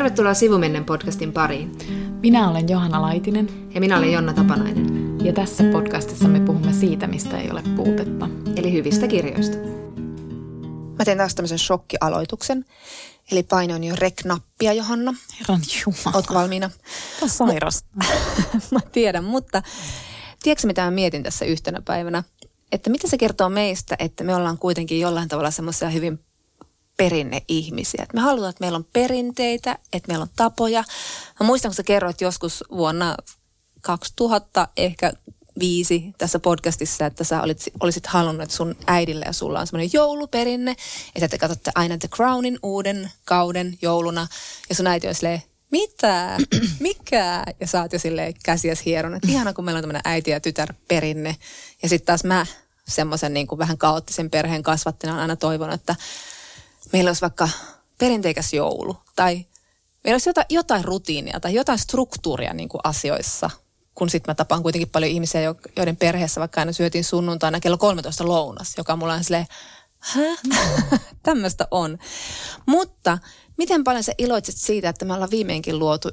Tervetuloa Sivumennen podcastin pariin. Minä olen Johanna Laitinen. Ja minä olen Jonna Tapanainen. Ja tässä podcastissa me puhumme siitä, mistä ei ole puutetta. Eli hyvistä kirjoista. Mä teen taas tämmöisen shokkialoituksen. Eli painoin jo rek-nappia, Johanna. Herran Jumala. Ootko valmiina? Tämä on sairasta. mä tiedän, mutta tiedätkö mitä mä mietin tässä yhtenä päivänä? Että mitä se kertoo meistä, että me ollaan kuitenkin jollain tavalla semmoisia hyvin perinneihmisiä. Että me halutaan, että meillä on perinteitä, että meillä on tapoja. Mä muistan, kun sä kerroit joskus vuonna 2000, ehkä viisi tässä podcastissa, että sä olit, olisit halunnut, että sun äidille ja sulla on semmoinen jouluperinne, että te katsotte aina The Crownin uuden kauden jouluna, ja sun äiti on silleen, mitä? Mikä? Ja sä oot jo silleen käsiäs hieron, että ihana kun meillä on tämmöinen äiti ja tytär perinne. Ja sitten taas mä semmoisen niin kuin vähän kaoottisen perheen kasvattina on aina toivonut, että meillä olisi vaikka perinteikäs joulu tai meillä olisi jotain, jotain rutiinia tai jotain struktuuria niin kuin asioissa, kun sitten mä tapaan kuitenkin paljon ihmisiä, joiden perheessä vaikka aina syötiin sunnuntaina kello 13 lounas, joka mulla on silleen, hä? Tämmöistä on. Mutta miten paljon sä iloitset siitä, että me ollaan viimeinkin luotu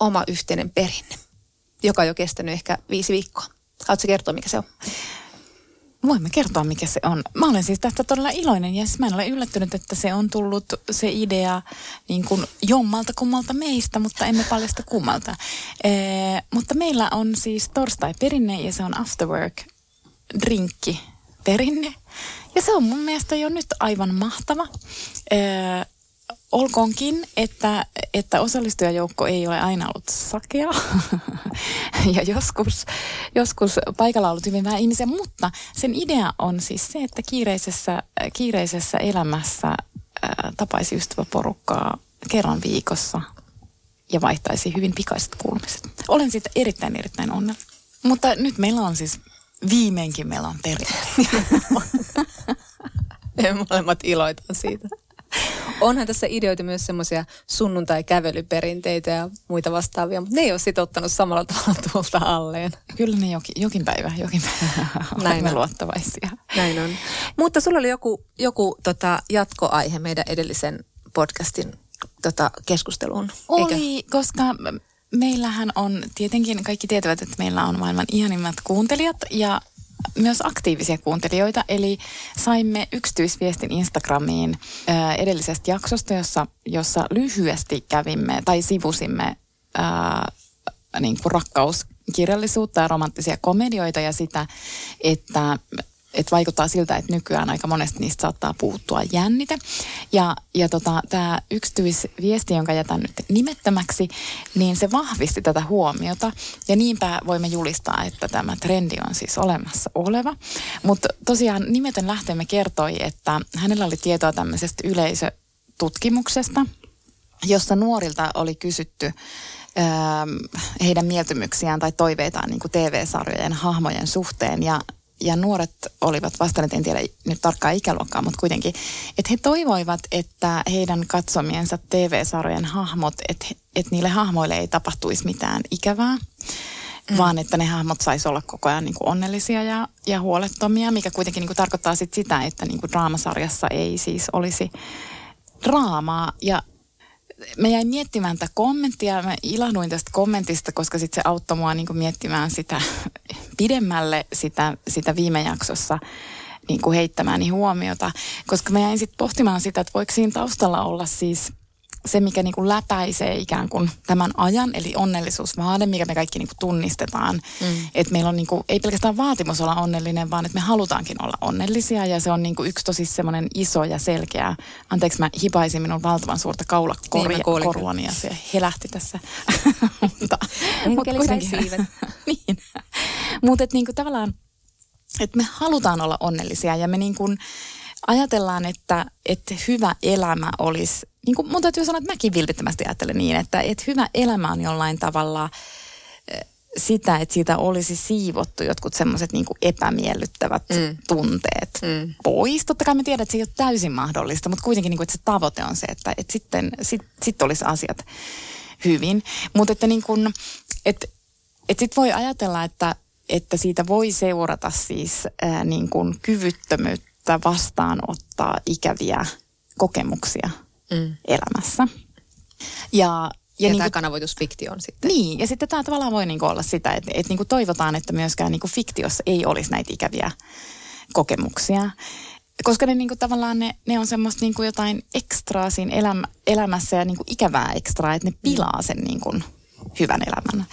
oma yhteinen perinne, joka on jo kestänyt ehkä viisi viikkoa? Haluatko kertoa, mikä se on? Voimme kertoa, mikä se on. Mä olen siis tästä todella iloinen ja siis mä en ole yllättynyt, että se on tullut se idea niin kuin jommalta kummalta meistä, mutta emme paljasta kummalta. Ee, mutta meillä on siis torstai-perinne ja se on afterwork drinkki perinne. Ja se on mun mielestä jo nyt aivan mahtava. Ee, Olkoonkin, että, että osallistujajoukko ei ole aina ollut sakea ja joskus, joskus paikalla on ollut hyvin vähän ihmisiä, mutta sen idea on siis se, että kiireisessä, kiireisessä elämässä ää, tapaisi ystäväporukkaa kerran viikossa ja vaihtaisi hyvin pikaiset kuulumiset. Olen siitä erittäin erittäin onnellinen. Mutta nyt meillä on siis, viimeinkin meillä on perinne. Me molemmat iloitan siitä. Onhan tässä ideoita myös semmoisia sunnuntai-kävelyperinteitä ja muita vastaavia, mutta ne ei ole sitouttanut samalla tavalla tuolta alleen. Kyllä ne jokin, jokin päivä, jokin päivä Näin on. luottavaisia. Näin on. Mutta sulla oli joku, joku tota, jatkoaihe meidän edellisen podcastin tota, keskusteluun. Oli, eikö? koska meillähän on, tietenkin kaikki tietävät, että meillä on maailman ihanimmat kuuntelijat ja myös aktiivisia kuuntelijoita, eli saimme yksityisviestin Instagramiin edellisestä jaksosta, jossa, jossa lyhyesti kävimme tai sivusimme ää, niin kuin rakkauskirjallisuutta ja romanttisia komedioita ja sitä, että että vaikuttaa siltä, että nykyään aika monesti niistä saattaa puuttua jännite. Ja, ja tota, tämä yksityisviesti, jonka jätän nyt nimettömäksi, niin se vahvisti tätä huomiota. Ja niinpä voimme julistaa, että tämä trendi on siis olemassa oleva. Mutta tosiaan nimetön lähteemme kertoi, että hänellä oli tietoa tämmöisestä yleisötutkimuksesta, jossa nuorilta oli kysytty heidän mieltymyksiään tai toiveitaan niin kuin TV-sarjojen hahmojen suhteen. Ja ja nuoret olivat vastanneet, en tiedä nyt tarkkaa ikäluokkaa, mutta kuitenkin, että he toivoivat, että heidän katsomiensa TV-sarjojen hahmot, että, että niille hahmoille ei tapahtuisi mitään ikävää, mm. vaan että ne hahmot saisi olla koko ajan niin kuin onnellisia ja, ja huolettomia, mikä kuitenkin niin kuin tarkoittaa sit sitä, että niin kuin draamasarjassa ei siis olisi draamaa. Ja mä jäin miettimään tätä kommenttia. Mä ilahduin tästä kommentista, koska sit se auttoi mua niin miettimään sitä pidemmälle sitä, sitä viime jaksossa niin heittämääni huomiota. Koska mä jäin sitten pohtimaan sitä, että voiko siinä taustalla olla siis se, mikä niin kuin läpäisee ikään kuin tämän ajan, eli onnellisuusvaade, mikä me kaikki niin kuin tunnistetaan. Mm. Että meillä on niin kuin, ei pelkästään vaatimus olla onnellinen, vaan että me halutaankin olla onnellisia. Ja se on niin kuin yksi tosi semmoinen iso ja selkeä, anteeksi mä hipaisin minun valtavan suurta kaulakoruani niin ja se helähti tässä. mutta mut kuitenkin, niin. Mutta niin kuin tavallaan, että me halutaan olla onnellisia ja me niin kuin, ajatellaan, että, että hyvä elämä olisi, niin kuin mun täytyy sanoa, että mäkin vilpittömästi ajattelen niin, että, että hyvä elämä on jollain tavalla eh, sitä, että siitä olisi siivottu jotkut semmoiset niin epämiellyttävät mm. tunteet mm. pois. Totta kai me tiedän, että se ei ole täysin mahdollista, mutta kuitenkin niin kuin, että se tavoite on se, että, että sitten sit, sit olisi asiat hyvin. Mutta että niin kuin, että, että sit voi ajatella, että, että siitä voi seurata siis ää, niin kuin kyvyttömyyttä vastaanottaa ikäviä kokemuksia mm. elämässä. Ja ja, ja niin tämä kanavoitusfiktio on sitten. Niin, ja sitten tämä tavallaan voi niin olla sitä, että, että niin toivotaan, että myöskään niin fiktiossa ei olisi näitä ikäviä kokemuksia. Koska ne niin tavallaan ne, ne on semmoista niin jotain ekstraa siinä elämä, elämässä ja niin ikävää ekstraa, että ne pilaa sen niin kuin, hyvän elämän.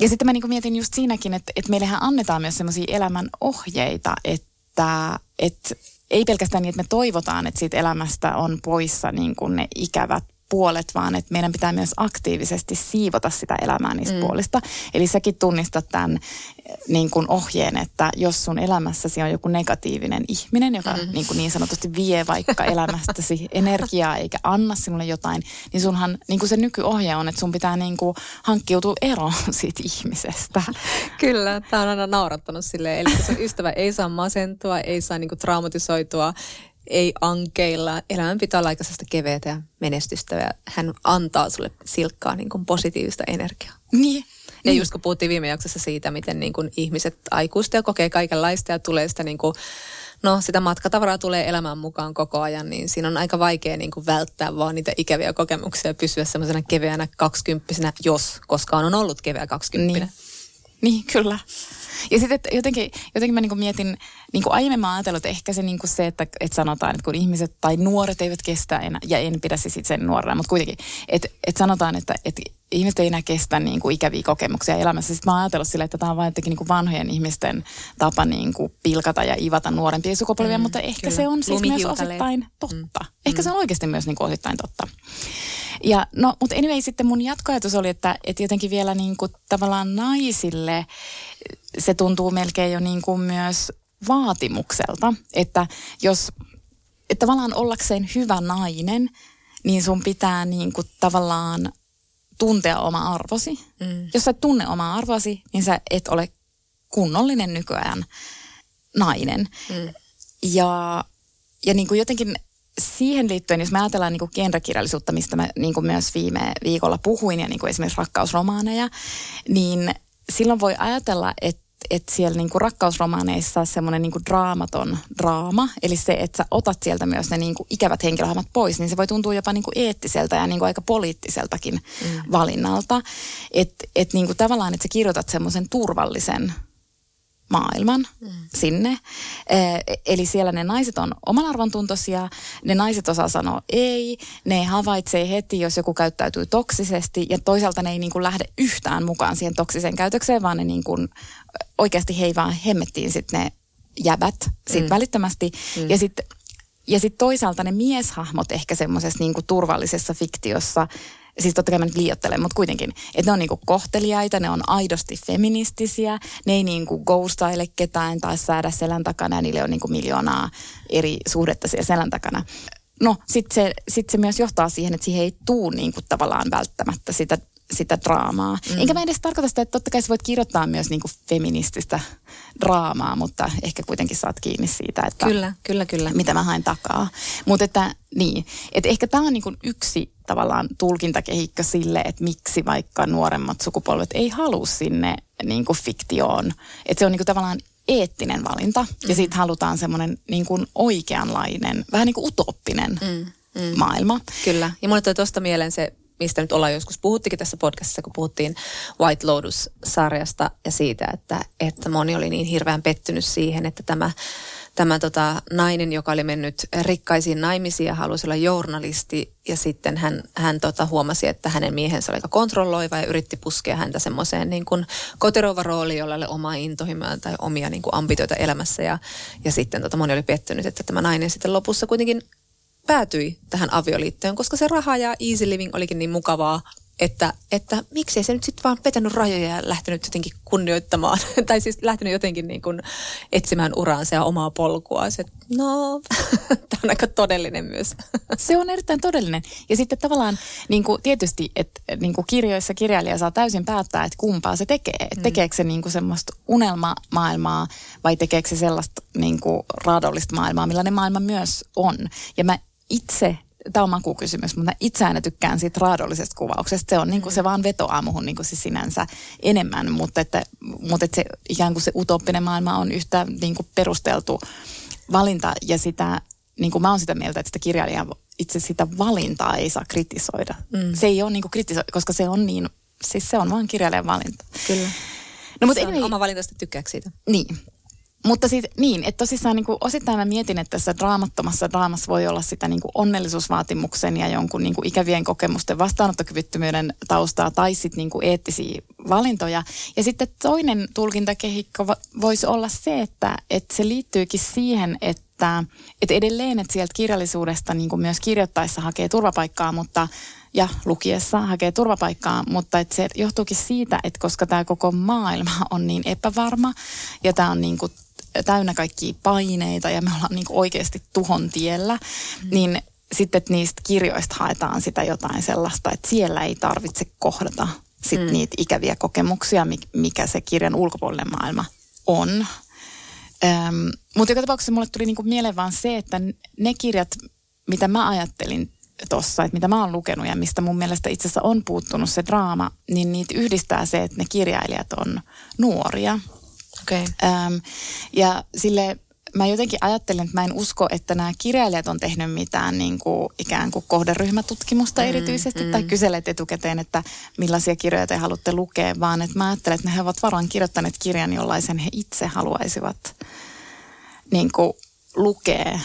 Ja sitten mä niin mietin just siinäkin, että, että meillähän annetaan myös semmoisia elämän ohjeita, että, että ei pelkästään niin, että me toivotaan, että siitä elämästä on poissa niin kuin ne ikävät puolet, vaan että meidän pitää myös aktiivisesti siivota sitä elämää niistä mm. puolista. Eli säkin tunnistat tämän niin kuin ohjeen, että jos sun elämässäsi on joku negatiivinen ihminen, joka mm. niin, kuin niin sanotusti vie vaikka elämästäsi energiaa eikä anna sinulle jotain, niin sunhan niin kuin se nykyohje on, että sun pitää niin kuin hankkiutua eroon siitä ihmisestä. Kyllä, tämä on aina naurattanut silleen, eli sun ystävä ei saa masentua, ei saa niin kuin traumatisoitua, ei ankeilla. Elämän pitää olla aika keveätä ja menestystä ja hän antaa sulle silkkaa niin kuin positiivista energiaa. Niin. Ja niin. just kun puhuttiin viime jaksossa siitä, miten niin kuin ihmiset aikuista ja kokee kaikenlaista ja tulee sitä niin kuin, no sitä matkatavaraa tulee elämään mukaan koko ajan, niin siinä on aika vaikea niin kuin välttää vaan niitä ikäviä kokemuksia ja pysyä semmoisena keveänä kaksikymppisenä, jos koskaan on ollut keveä kaksikymppinen. Niin. Niin, kyllä. Ja sitten jotenkin, jotenkin mä niinku mietin, niin kuin aiemmin mä ajatellut, että ehkä se, niinku se että, että sanotaan, että kun ihmiset tai nuoret eivät kestä enää, ja en pidä siis sen nuorena, mutta kuitenkin, että, että sanotaan, että, että ihmiset ei enää kestä niin kuin ikäviä kokemuksia elämässä. Sitten mä oon ajatellut sillä, että tämä on vain jotenkin niin kuin vanhojen ihmisten tapa niin kuin pilkata ja ivata nuorempia sukupolvia, mm, mutta ehkä kyllä. se on siis myös osittain totta. Mm. Ehkä se on oikeasti myös niin kuin osittain totta. Ja no, mutta anyway, sitten mun jatkoajatus oli, että, että jotenkin vielä niin kuin tavallaan naisille se tuntuu melkein jo niin kuin myös vaatimukselta, että jos että tavallaan ollakseen hyvä nainen, niin sun pitää niin kuin tavallaan tuntea oma arvosi. Mm. Jos sä et tunne omaa arvosi, niin sä et ole kunnollinen nykyajan nainen. Mm. Ja, ja niin kuin jotenkin siihen liittyen, jos me ajatellaan niin kuin genrekirjallisuutta, mistä mä niin kuin myös viime viikolla puhuin, ja niin kuin esimerkiksi rakkausromaaneja, niin silloin voi ajatella, että että siellä niinku rakkausromaaneissa semmoinen niinku draamaton draama, eli se, että sä otat sieltä myös ne niinku ikävät henkilöhahmot pois, niin se voi tuntua jopa niinku eettiseltä ja niinku aika poliittiseltakin mm. valinnalta. Että et niinku tavallaan, että sä kirjoitat semmoisen turvallisen maailman mm. sinne. E, eli siellä ne naiset on oman arvontuntoisia, ne naiset osaa sanoa ei, ne havaitsee heti, jos joku käyttäytyy toksisesti ja toisaalta ne ei niin kuin lähde yhtään mukaan siihen toksiseen käytökseen, vaan ne niin kuin, oikeasti he ei vaan hemmettiin sitten ne jäbät sit mm. välittömästi. Mm. Ja sitten ja sitten toisaalta ne mieshahmot ehkä semmoisessa niinku turvallisessa fiktiossa, siis totta kai mä nyt liioittelen, mutta kuitenkin, että ne on niinku kohteliaita, ne on aidosti feministisiä, ne ei niinku ghostaile ketään tai säädä selän takana ja niille on niinku miljoonaa eri suhdetta siellä selän takana. No, sitten se, sit se myös johtaa siihen, että siihen ei tuu niinku tavallaan välttämättä sitä sitä draamaa. Mm. Enkä mä edes tarkoita sitä, että totta kai sä voit kirjoittaa myös niinku feminististä draamaa, mutta ehkä kuitenkin saat kiinni siitä, että kyllä, kyllä, kyllä. mitä mä haen takaa. Mutta että niin, että ehkä tämä on niinku yksi tavallaan tulkintakehikko sille, että miksi vaikka nuoremmat sukupolvet ei halua sinne niinku fiktioon. Että se on niinku tavallaan eettinen valinta mm. ja siitä halutaan semmoinen niinku oikeanlainen, vähän niin kuin utoppinen mm. Mm. maailma. Kyllä. Ja mulle tuli tuosta mieleen se mistä nyt ollaan joskus puhuttikin tässä podcastissa, kun puhuttiin White Lotus-sarjasta ja siitä, että, että moni oli niin hirveän pettynyt siihen, että tämä, tämä tota, nainen, joka oli mennyt rikkaisiin naimisiin ja halusi olla journalisti ja sitten hän, hän tota, huomasi, että hänen miehensä oli aika kontrolloiva ja yritti puskea häntä semmoiseen niin kuin rooliin, jolla oli omaa intohimoa tai omia niin kuin ambitioita elämässä ja, ja sitten tota, moni oli pettynyt, että tämä nainen sitten lopussa kuitenkin päätyi tähän avioliittoon, koska se raha ja easy living olikin niin mukavaa, että, että miksei se nyt sitten vaan vetänyt rajoja ja lähtenyt jotenkin kunnioittamaan, tai siis lähtenyt jotenkin niin kuin etsimään uraansa ja omaa polkua. Se, no, tämä on aika todellinen myös. Se on erittäin todellinen. Ja sitten tavallaan niin kuin tietysti, että niin kuin kirjoissa kirjailija saa täysin päättää, että kumpaa se tekee. Mm. tekeekö se niin kuin semmoista unelmamaailmaa vai tekeekö se sellaista niin kuin raadollista maailmaa, millainen maailma myös on. Ja mä itse tämä on makukysymys, mutta itse aina tykkään siitä raadollisesta kuvauksesta. Se on niin kuin, se vaan vetoaa muhun niin kuin se sinänsä enemmän, mutta, että, mutta että se ikään kuin se utoppinen maailma on yhtä niin kuin perusteltu valinta ja sitä, niin kuin mä oon sitä mieltä, että sitä kirjailijan itse sitä valintaa ei saa kritisoida. Mm. Se ei ole niin kuin kritisoida, koska se on niin, siis se on vaan kirjailijan valinta. Kyllä. No, mutta se on anyway, oma valinta, tykkääkö siitä. niin. Mutta siis niin, että tosissaan niin kuin osittain mä mietin, että tässä draamattomassa draamassa voi olla sitä niin kuin onnellisuusvaatimuksen ja jonkun niin kuin ikävien kokemusten vastaanottokyvyttömyyden taustaa tai sitten niin kuin eettisiä valintoja. Ja sitten toinen tulkintakehikko voisi olla se, että, että se liittyykin siihen, että, että edelleen, että sieltä kirjallisuudesta niin kuin myös kirjoittaessa hakee turvapaikkaa, mutta ja lukiessa hakee turvapaikkaa, mutta että se johtuukin siitä, että koska tämä koko maailma on niin epävarma ja tämä on niin kuin täynnä kaikkia paineita ja me ollaan niin kuin oikeasti tuhon tiellä, mm. niin sitten että niistä kirjoista haetaan sitä jotain sellaista, että siellä ei tarvitse kohdata sit mm. niitä ikäviä kokemuksia, mikä se kirjan ulkopuolinen maailma on. Öm, mutta joka tapauksessa mulle tuli niinku mieleen vaan se, että ne kirjat, mitä mä ajattelin tuossa, että mitä mä oon lukenut ja mistä mun mielestä itse asiassa on puuttunut se draama, niin niitä yhdistää se, että ne kirjailijat on nuoria. Okay. Öm, ja sille mä jotenkin ajattelen, että mä en usko, että nämä kirjailijat on tehnyt mitään niin kuin, ikään kuin kohderyhmätutkimusta mm, erityisesti mm. tai kyselet etukäteen, että millaisia kirjoja te haluatte lukea, vaan että mä ajattelen, että he ovat varmaan kirjoittaneet kirjan, jollaisen he itse haluaisivat niin kuin, lukea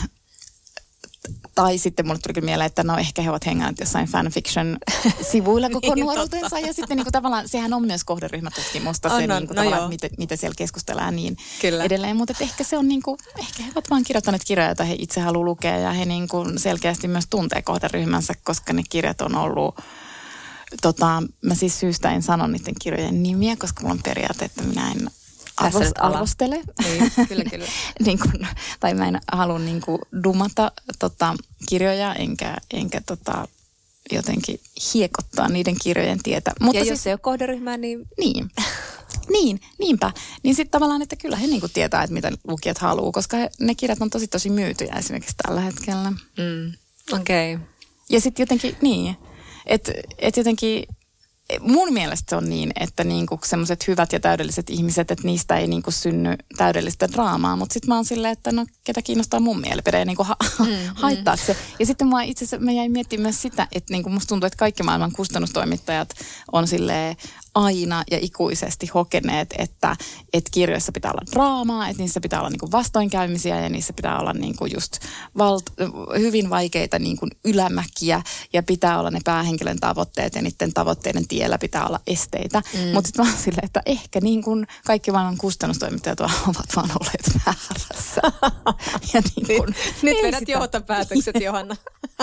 tai sitten mulle tuli mieleen, että no ehkä he ovat hengänneet jossain fanfiction-sivuilla koko niin, nuoruutensa. Ja sitten niin kuin tavallaan sehän on myös kohderyhmätutkimusta, se on, niin kuin, no tavallaan, mitä, mitä siellä keskustellaan niin Kyllä. edelleen. Mutta ehkä se on niin kuin, ehkä he ovat vaan kirjoittaneet kirjoja, joita he itse haluavat lukea ja he niin kuin selkeästi myös tuntee kohderyhmänsä, koska ne kirjat on ollut Tota, mä siis syystä en sano niiden kirjojen nimiä, koska mulla on periaate, että minä en arvost, arvostele. Niin, kyllä, kyllä. niin kun, tai mä en halua niin dumata tota, kirjoja, enkä, enkä tota, jotenkin hiekottaa niiden kirjojen tietä. Mutta ja siis, jos ei ole kohderyhmää, niin... Niin. Niin, niinpä. Niin sitten tavallaan, että kyllä he niinku tietää, että mitä lukijat haluaa, koska he, ne kirjat on tosi tosi myytyjä esimerkiksi tällä hetkellä. Mm. Okei. Okay. Ja sitten jotenkin, niin, että et jotenkin mun mielestä se on niin, että niinku semmoiset hyvät ja täydelliset ihmiset, että niistä ei niinku synny täydellistä draamaa, mutta sitten mä oon silleen, että no ketä kiinnostaa mun mielipide ja niinku ha- mm, haittaa mm. se. Ja sitten mä itse asiassa mä jäin miettimään myös sitä, että niinku musta tuntuu, että kaikki maailman kustannustoimittajat on silleen aina ja ikuisesti hokeneet, että, että kirjoissa pitää olla draamaa, että niissä pitää olla niin kuin vastoinkäymisiä ja niissä pitää olla niin kuin just valt, hyvin vaikeita niin kuin ylämäkiä ja pitää olla ne päähenkilön tavoitteet ja niiden tavoitteiden tiellä pitää olla esteitä. Mm. Mutta sitten vaan silleen, että ehkä niin kuin kaikki vaan kustannustoimittajat ovat vaan olleet väärässä. ja niin kuin, nyt nyt vedät sitä... johtopäätökset, Johanna.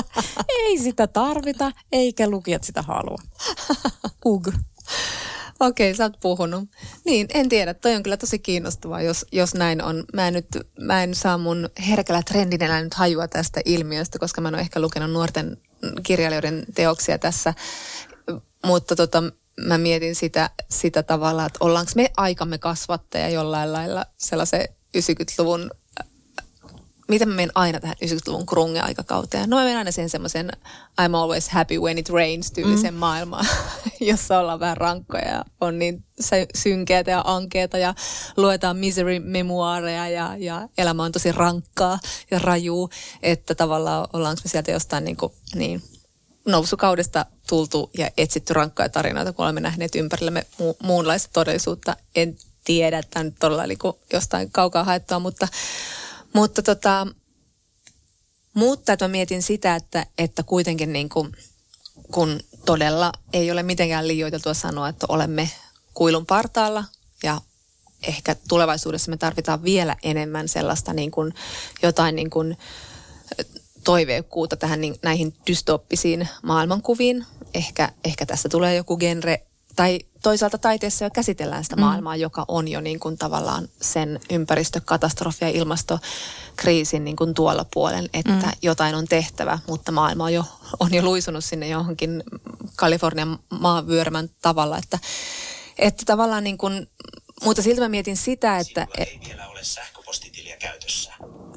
ei sitä tarvita, eikä lukijat sitä halua. Ug. Okei, sä oot puhunut. Niin, en tiedä. Toi on kyllä tosi kiinnostavaa, jos, jos näin on. Mä en, nyt, mä en saa mun herkällä trendinellä nyt hajua tästä ilmiöstä, koska mä en ole ehkä lukenut nuorten kirjailijoiden teoksia tässä. Mutta tota, mä mietin sitä, sitä tavalla, että ollaanko me aikamme kasvattaja jollain lailla sellaisen 90-luvun miten mä menen aina tähän 90-luvun krunge-aikakauteen. No mä menen aina sen semmoisen I'm always happy when it rains tyylisen mm. maailmaan, jossa ollaan vähän rankkoja ja on niin synkeätä ja ankeeta ja luetaan misery-memuaareja ja, ja elämä on tosi rankkaa ja rajuu, että tavallaan ollaanko me sieltä jostain niin, kuin, niin nousukaudesta tultu ja etsitty rankkoja tarinoita, kun olemme nähneet ympärillämme mu- muunlaista todellisuutta. En tiedä, että tämä nyt todella niin jostain kaukaa haettua, mutta mutta tota, mutta että mä mietin sitä, että, että kuitenkin niin kuin, kun todella ei ole mitenkään liioiteltua sanoa, että olemme kuilun partaalla ja ehkä tulevaisuudessa me tarvitaan vielä enemmän sellaista niin kuin, jotain niin kuin, toiveikkuutta tähän niin, näihin dystoppisiin maailmankuviin. Ehkä, ehkä tässä tulee joku genre tai toisaalta taiteessa jo käsitellään sitä mm. maailmaa, mm. joka on jo niin kuin tavallaan sen ympäristökatastrofi ja ilmastokriisin niin kuin tuolla puolen, että mm. jotain on tehtävä, mutta maailma on jo, on jo luisunut sinne johonkin Kalifornian maavyörämän tavalla, että, että tavallaan niin kuin, mutta siltä mä mietin sitä, että... Sinulla ei vielä ole sähköpostitiliä käytössä.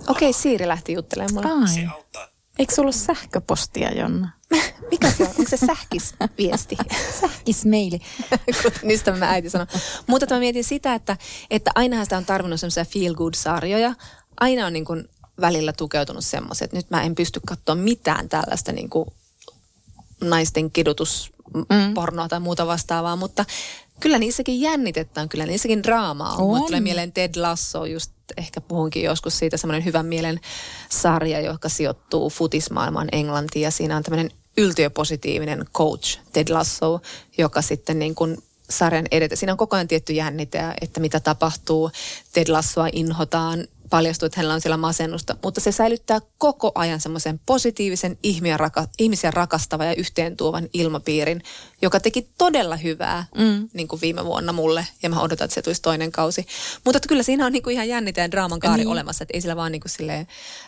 Okei, okay, Siiri lähti juttelemaan mulle. Se auttaa Eikö sulla sähköpostia, Jonna? Mikä se on? Onko se sähkisviesti? Sähkismeili. Niistä mä äiti sanoi. Mutta mä mietin sitä, että, että ainahan sitä on tarvinnut semmoisia feel good-sarjoja. Aina on niin kuin välillä tukeutunut semmoisen, että nyt mä en pysty katsoa mitään tällaista niin kuin naisten kidutus, mm. pornoa tai muuta vastaavaa, mutta kyllä niissäkin jännitetään, kyllä niissäkin draamaa on. on. tulee mieleen Ted Lasso, just ehkä puhunkin joskus siitä, semmoinen hyvän mielen sarja, joka sijoittuu futismaailmaan Englantiin ja siinä on tämmöinen yltiöpositiivinen coach Ted Lasso, joka sitten niin kuin sarjan edetä. Siinä on koko ajan tietty jännite, että mitä tapahtuu. Ted Lassoa inhotaan, paljastuu, että hänellä on siellä masennusta, mutta se säilyttää koko ajan semmoisen positiivisen ihmisiä, raka, ihmisiä rakastava ja yhteentuovan ilmapiirin, joka teki todella hyvää mm. niin kuin viime vuonna mulle, ja mä odotan, että se tulisi toinen kausi. Mutta kyllä siinä on niin kuin ihan jännite ja draaman kaari niin. olemassa, että ei sillä vaan niin kuin silleen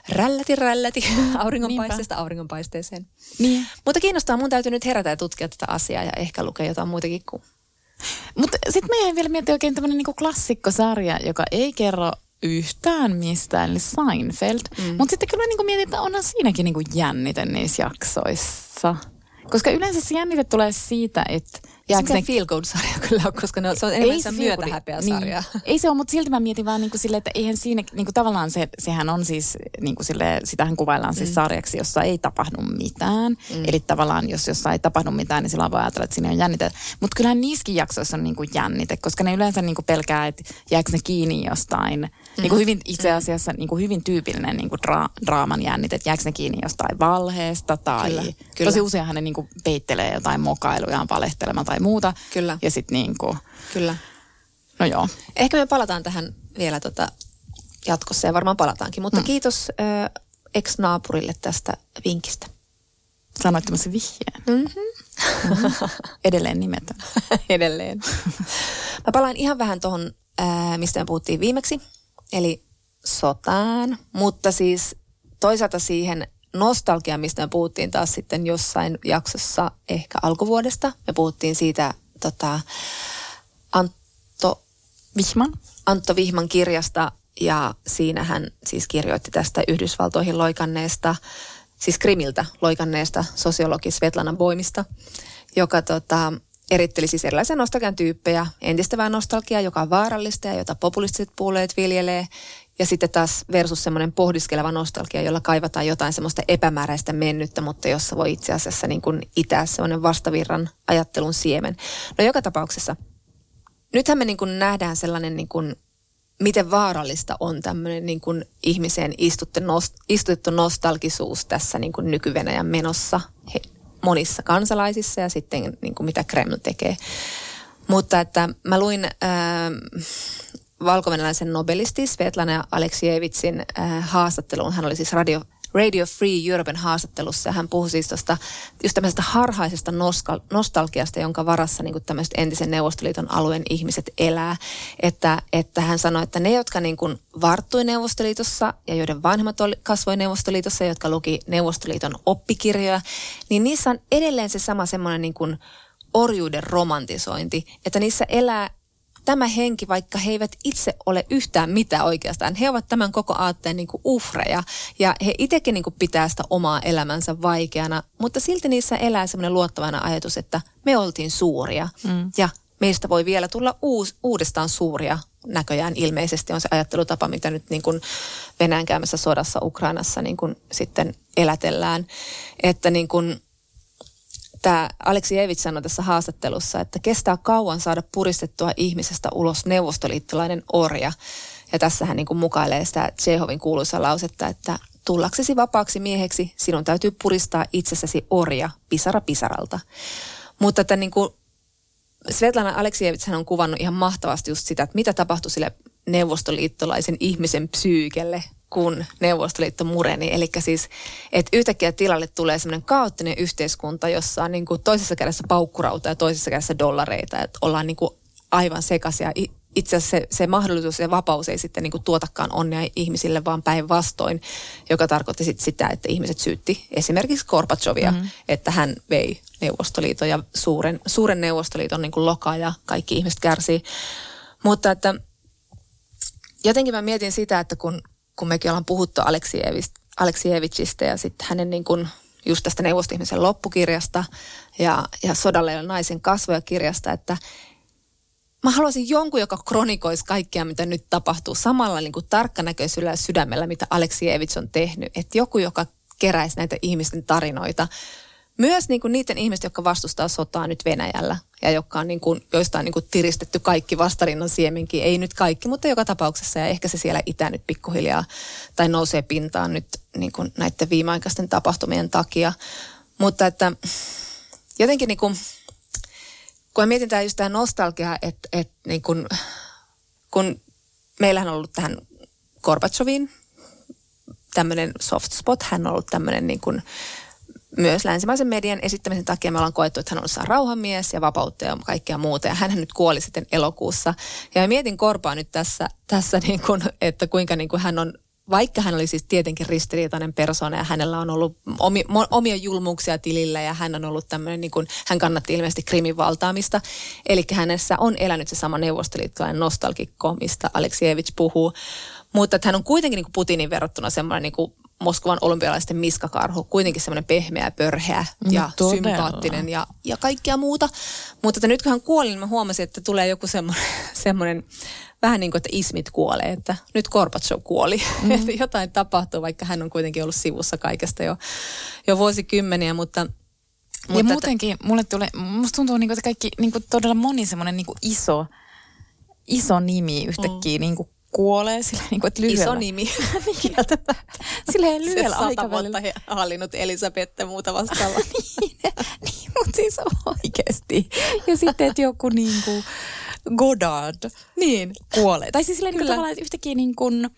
rälläti rälläti auringonpaisteesta auringonpaisteeseen. Niin. Mutta kiinnostaa, mun täytyy nyt herätä ja tutkia tätä asiaa ja ehkä lukea jotain muutakin kuin mutta sitten mä jäin vielä miettimään oikein tämmöinen niinku klassikkosarja, joka ei kerro yhtään mistään, eli Seinfeld. Mm. Mutta sitten kyllä mä niinku mietin, että onhan siinäkin niinku jännite niissä jaksoissa. Koska yleensä se jännite tulee siitä, että Jääkö se feel good sarja kyllä ole, koska ne on, se on enemmän se myötähäpeä sarja. Niin. Ei se ole, mutta silti mä mietin vaan niin kuin sille, että eihän siinä, niin kuin tavallaan se, sehän on siis, niin kuin sille, sitähän kuvaillaan siis mm. sarjaksi, jossa ei tapahdu mitään. Mm. Eli tavallaan, jos jossa ei tapahdu mitään, niin silloin voi ajatella, että siinä on jännite. Mutta kyllähän niissäkin jaksoissa on niin kuin jännite, koska ne yleensä niin kuin pelkää, että jääkö ne kiinni jostain. Mm. Niin kuin hyvin, itse asiassa niin kuin hyvin tyypillinen niin kuin dra- draaman jännite, että jääkö ne kiinni jostain valheesta tai kyllä, kyllä. tosi useinhan ne niin kuin peittelee jotain mokailujaan valehtelemaan tai muuta. Kyllä. Ja sitten niin kuin, Kyllä. No joo. Ehkä me palataan tähän vielä tota jatkossa ja varmaan palataankin, mutta mm. kiitos äh, ex-naapurille tästä vinkistä. Sanoit tämmöisen vihjeen. Mm-hmm. Mm-hmm. Edelleen nimetä. Edelleen. Mä palaan ihan vähän tuohon, mistä me puhuttiin viimeksi, eli sotaan, mutta siis toisaalta siihen nostalgia, mistä me puhuttiin taas sitten jossain jaksossa ehkä alkuvuodesta. Me puhuttiin siitä tota, Antto Vihman. Antto Vihman kirjasta ja siinä hän siis kirjoitti tästä Yhdysvaltoihin loikanneesta, siis Krimiltä loikanneesta sosiologi Svetlana Boimista, joka tota, eritteli siis erilaisia nostalgian tyyppejä, entistävää nostalgiaa, joka on vaarallista ja jota populistiset puolueet viljelee, ja sitten taas versus semmoinen pohdiskeleva nostalgia, jolla kaivataan jotain semmoista epämääräistä mennyttä, mutta jossa voi itse asiassa niin kuin itää semmoinen vastavirran ajattelun siemen. No joka tapauksessa, nythän me niin kuin nähdään sellainen, niin kuin, miten vaarallista on tämmöinen niin kuin ihmiseen istutettu nostalgisuus tässä niin kuin nyky menossa he, monissa kansalaisissa ja sitten niin kuin mitä Kreml tekee. Mutta että mä luin... Ää, valkovenäläisen nobelisti Svetlana Aleksievitsin äh, haastatteluun. Hän oli siis Radio, Radio Free Europen haastattelussa hän puhui siis tuosta just tämmöisestä harhaisesta nostalgiasta, jonka varassa niin tämmöiset entisen Neuvostoliiton alueen ihmiset elää. Että, että hän sanoi, että ne, jotka niin kuin varttui Neuvostoliitossa ja joiden vanhemmat oli, kasvoi Neuvostoliitossa ja jotka luki Neuvostoliiton oppikirjoja, niin niissä on edelleen se sama semmoinen niin kuin orjuuden romantisointi, että niissä elää tämä henki, vaikka he eivät itse ole yhtään mitään oikeastaan, he ovat tämän koko aatteen niin kuin uhreja ja he itsekin niin kuin pitää sitä omaa elämänsä vaikeana, mutta silti niissä elää semmoinen luottavana ajatus, että me oltiin suuria mm. ja meistä voi vielä tulla uus, uudestaan suuria näköjään ilmeisesti on se ajattelutapa, mitä nyt niin kuin Venäjän käymässä sodassa Ukrainassa niin kuin sitten elätellään. Että niin kuin tämä Aleksi Evits sanoi tässä haastattelussa, että kestää kauan saada puristettua ihmisestä ulos neuvostoliittolainen orja. Ja tässä hän niin mukailee sitä Tsehovin kuuluisa lausetta, että tullaksesi vapaaksi mieheksi sinun täytyy puristaa itsessäsi orja pisara pisaralta. Mutta että niin kuin Svetlana Aleksievits on kuvannut ihan mahtavasti just sitä, että mitä tapahtui sille neuvostoliittolaisen ihmisen psyykelle, kun Neuvostoliitto mureni. Eli siis, että yhtäkkiä tilalle tulee semmoinen kaoottinen yhteiskunta, jossa on niin kuin toisessa kädessä paukkurauta ja toisessa kädessä dollareita. Että ollaan niin kuin aivan sekaisia. Itse asiassa se, se mahdollisuus ja vapaus ei sitten niin kuin tuotakaan onnea ihmisille, vaan päinvastoin, joka tarkoitti sit sitä, että ihmiset syytti esimerkiksi Gorbachevia, mm-hmm. että hän vei Neuvostoliiton ja suuren, suuren Neuvostoliiton niin kuin lokaa ja kaikki ihmiset kärsii. Mutta että jotenkin mä mietin sitä, että kun kun mekin ollaan puhuttu Aleksievitsistä ja sitten hänen niin kuin just tästä neuvostoihmisen loppukirjasta ja, ja sodalle naisen kasvoja kirjasta, että mä haluaisin jonkun, joka kronikoisi kaikkea, mitä nyt tapahtuu samalla niin kuin tarkkanäköisyydellä ja sydämellä, mitä Aleksievich on tehnyt. Että joku, joka keräisi näitä ihmisten tarinoita. Myös niin kuin niiden ihmisten, jotka vastustaa sotaa nyt Venäjällä ja jotka on niin kuin, joista on niin kuin tiristetty kaikki vastarinnan siemenkin. Ei nyt kaikki, mutta joka tapauksessa. Ja ehkä se siellä itä nyt pikkuhiljaa tai nousee pintaan nyt niin kuin näiden viimeaikaisten tapahtumien takia. Mutta että jotenkin niin kuin, kun mä mietin tämä just tämä nostalgia, että, että niin kun, kun meillähän on ollut tähän Gorbatsovin tämmöinen soft spot, hän on ollut tämmöinen niin kuin, myös länsimaisen median esittämisen takia me ollaan koettu, että hän on rauhanmies ja vapautta ja kaikkea muuta. Ja hän nyt kuoli sitten elokuussa. Ja mietin Korpaa nyt tässä, tässä niin kuin, että kuinka niin kuin hän on vaikka hän oli siis tietenkin ristiriitainen persona ja hänellä on ollut omi, omia julmuuksia tilillä ja hän on ollut tämmöinen, niin kuin, hän kannatti ilmeisesti krimin valtaamista. Eli hänessä on elänyt se sama neuvostoliittolainen nostalgikko, mistä Aleksievich puhuu. Mutta että hän on kuitenkin niin kuin Putinin verrattuna semmoinen niin kuin Moskovan olympialaisten miskakarhu, kuitenkin semmoinen pehmeä, pörheä ja no, sympaattinen ja, ja kaikkea muuta. Mutta että nyt kun hän kuoli, niin mä huomasin, että tulee joku semmoinen, semmoinen vähän niin kuin, että ismit kuolee, että nyt Gorbachev kuoli. Mm. että jotain tapahtuu, vaikka hän on kuitenkin ollut sivussa kaikesta jo, jo vuosikymmeniä, mutta mutta ja muutenkin että, mulle tulee, musta tuntuu, niin kuin, että kaikki niin kuin todella moni semmoinen niin iso, iso nimi yhtäkkiä mm. niin kuin kuolee sillä niin kuin, että lyhyellä. Iso nimi. Silleen lyhyellä Se aikavälillä. vuotta hallinnut Elisabetta ja muuta vastaavaa. niin, niin mutta siis oikeasti. Ja sitten, että joku niin kuin Godard niin. kuolee. Tai siis silleen niin kuin tavallaan, että yhtäkkiä niin kuin,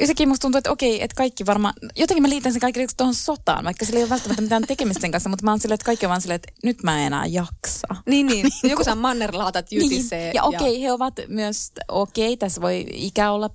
yhtäkkiä musta tuntuu, että okei, että kaikki varmaan, jotenkin mä liitän sen kaikki tuohon sotaan, vaikka sillä ei ole välttämättä mitään tekemistä sen kanssa, mutta mä oon silleen, että kaikki on vaan silleen, että nyt mä en enää jaksa. Niin, niin. Joku saa mannerlaatat jytisee. Niin. Ja okei, ja... he ovat myös, okei, tässä voi ikä olla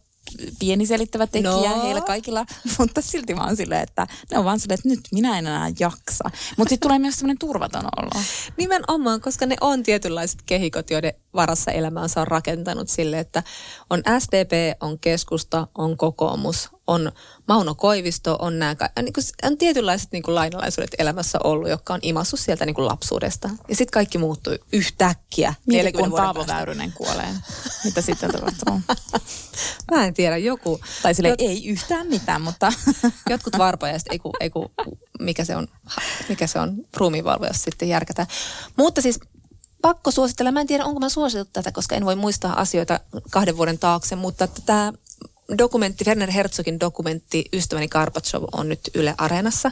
pieni selittävä tekijä no. heillä kaikilla, mutta silti vaan silleen, että ne on vaan silleen, että nyt minä en enää jaksa. Mutta sitten tulee myös sellainen turvaton olo. Nimenomaan, koska ne on tietynlaiset kehikot, joiden varassa elämäänsä on rakentanut sille, että on SDP, on keskusta, on kokoomus, on Mauno Koivisto, on nämä niin kuin, on tietynlaiset niin kuin lainalaisuudet elämässä ollut, jotka on imassut sieltä niin kuin lapsuudesta. Ja sitten kaikki muuttuu yhtäkkiä. Mieti, kun Paavo Väyrynen kuolee. Mitä sitten tapahtuu? Mä en tiedä, joku... Tai sille jot... ei yhtään mitään, mutta... Jotkut varpajaiset, ei, ei mikä se on, mikä se on, ruumiinvalvojassa sitten järkätään. Mutta siis pakko suositella. Mä en tiedä, onko mä suositellut tätä, koska en voi muistaa asioita kahden vuoden taakse, mutta tämä dokumentti, Werner Herzogin dokumentti Ystäväni Karpatsov on nyt Yle Areenassa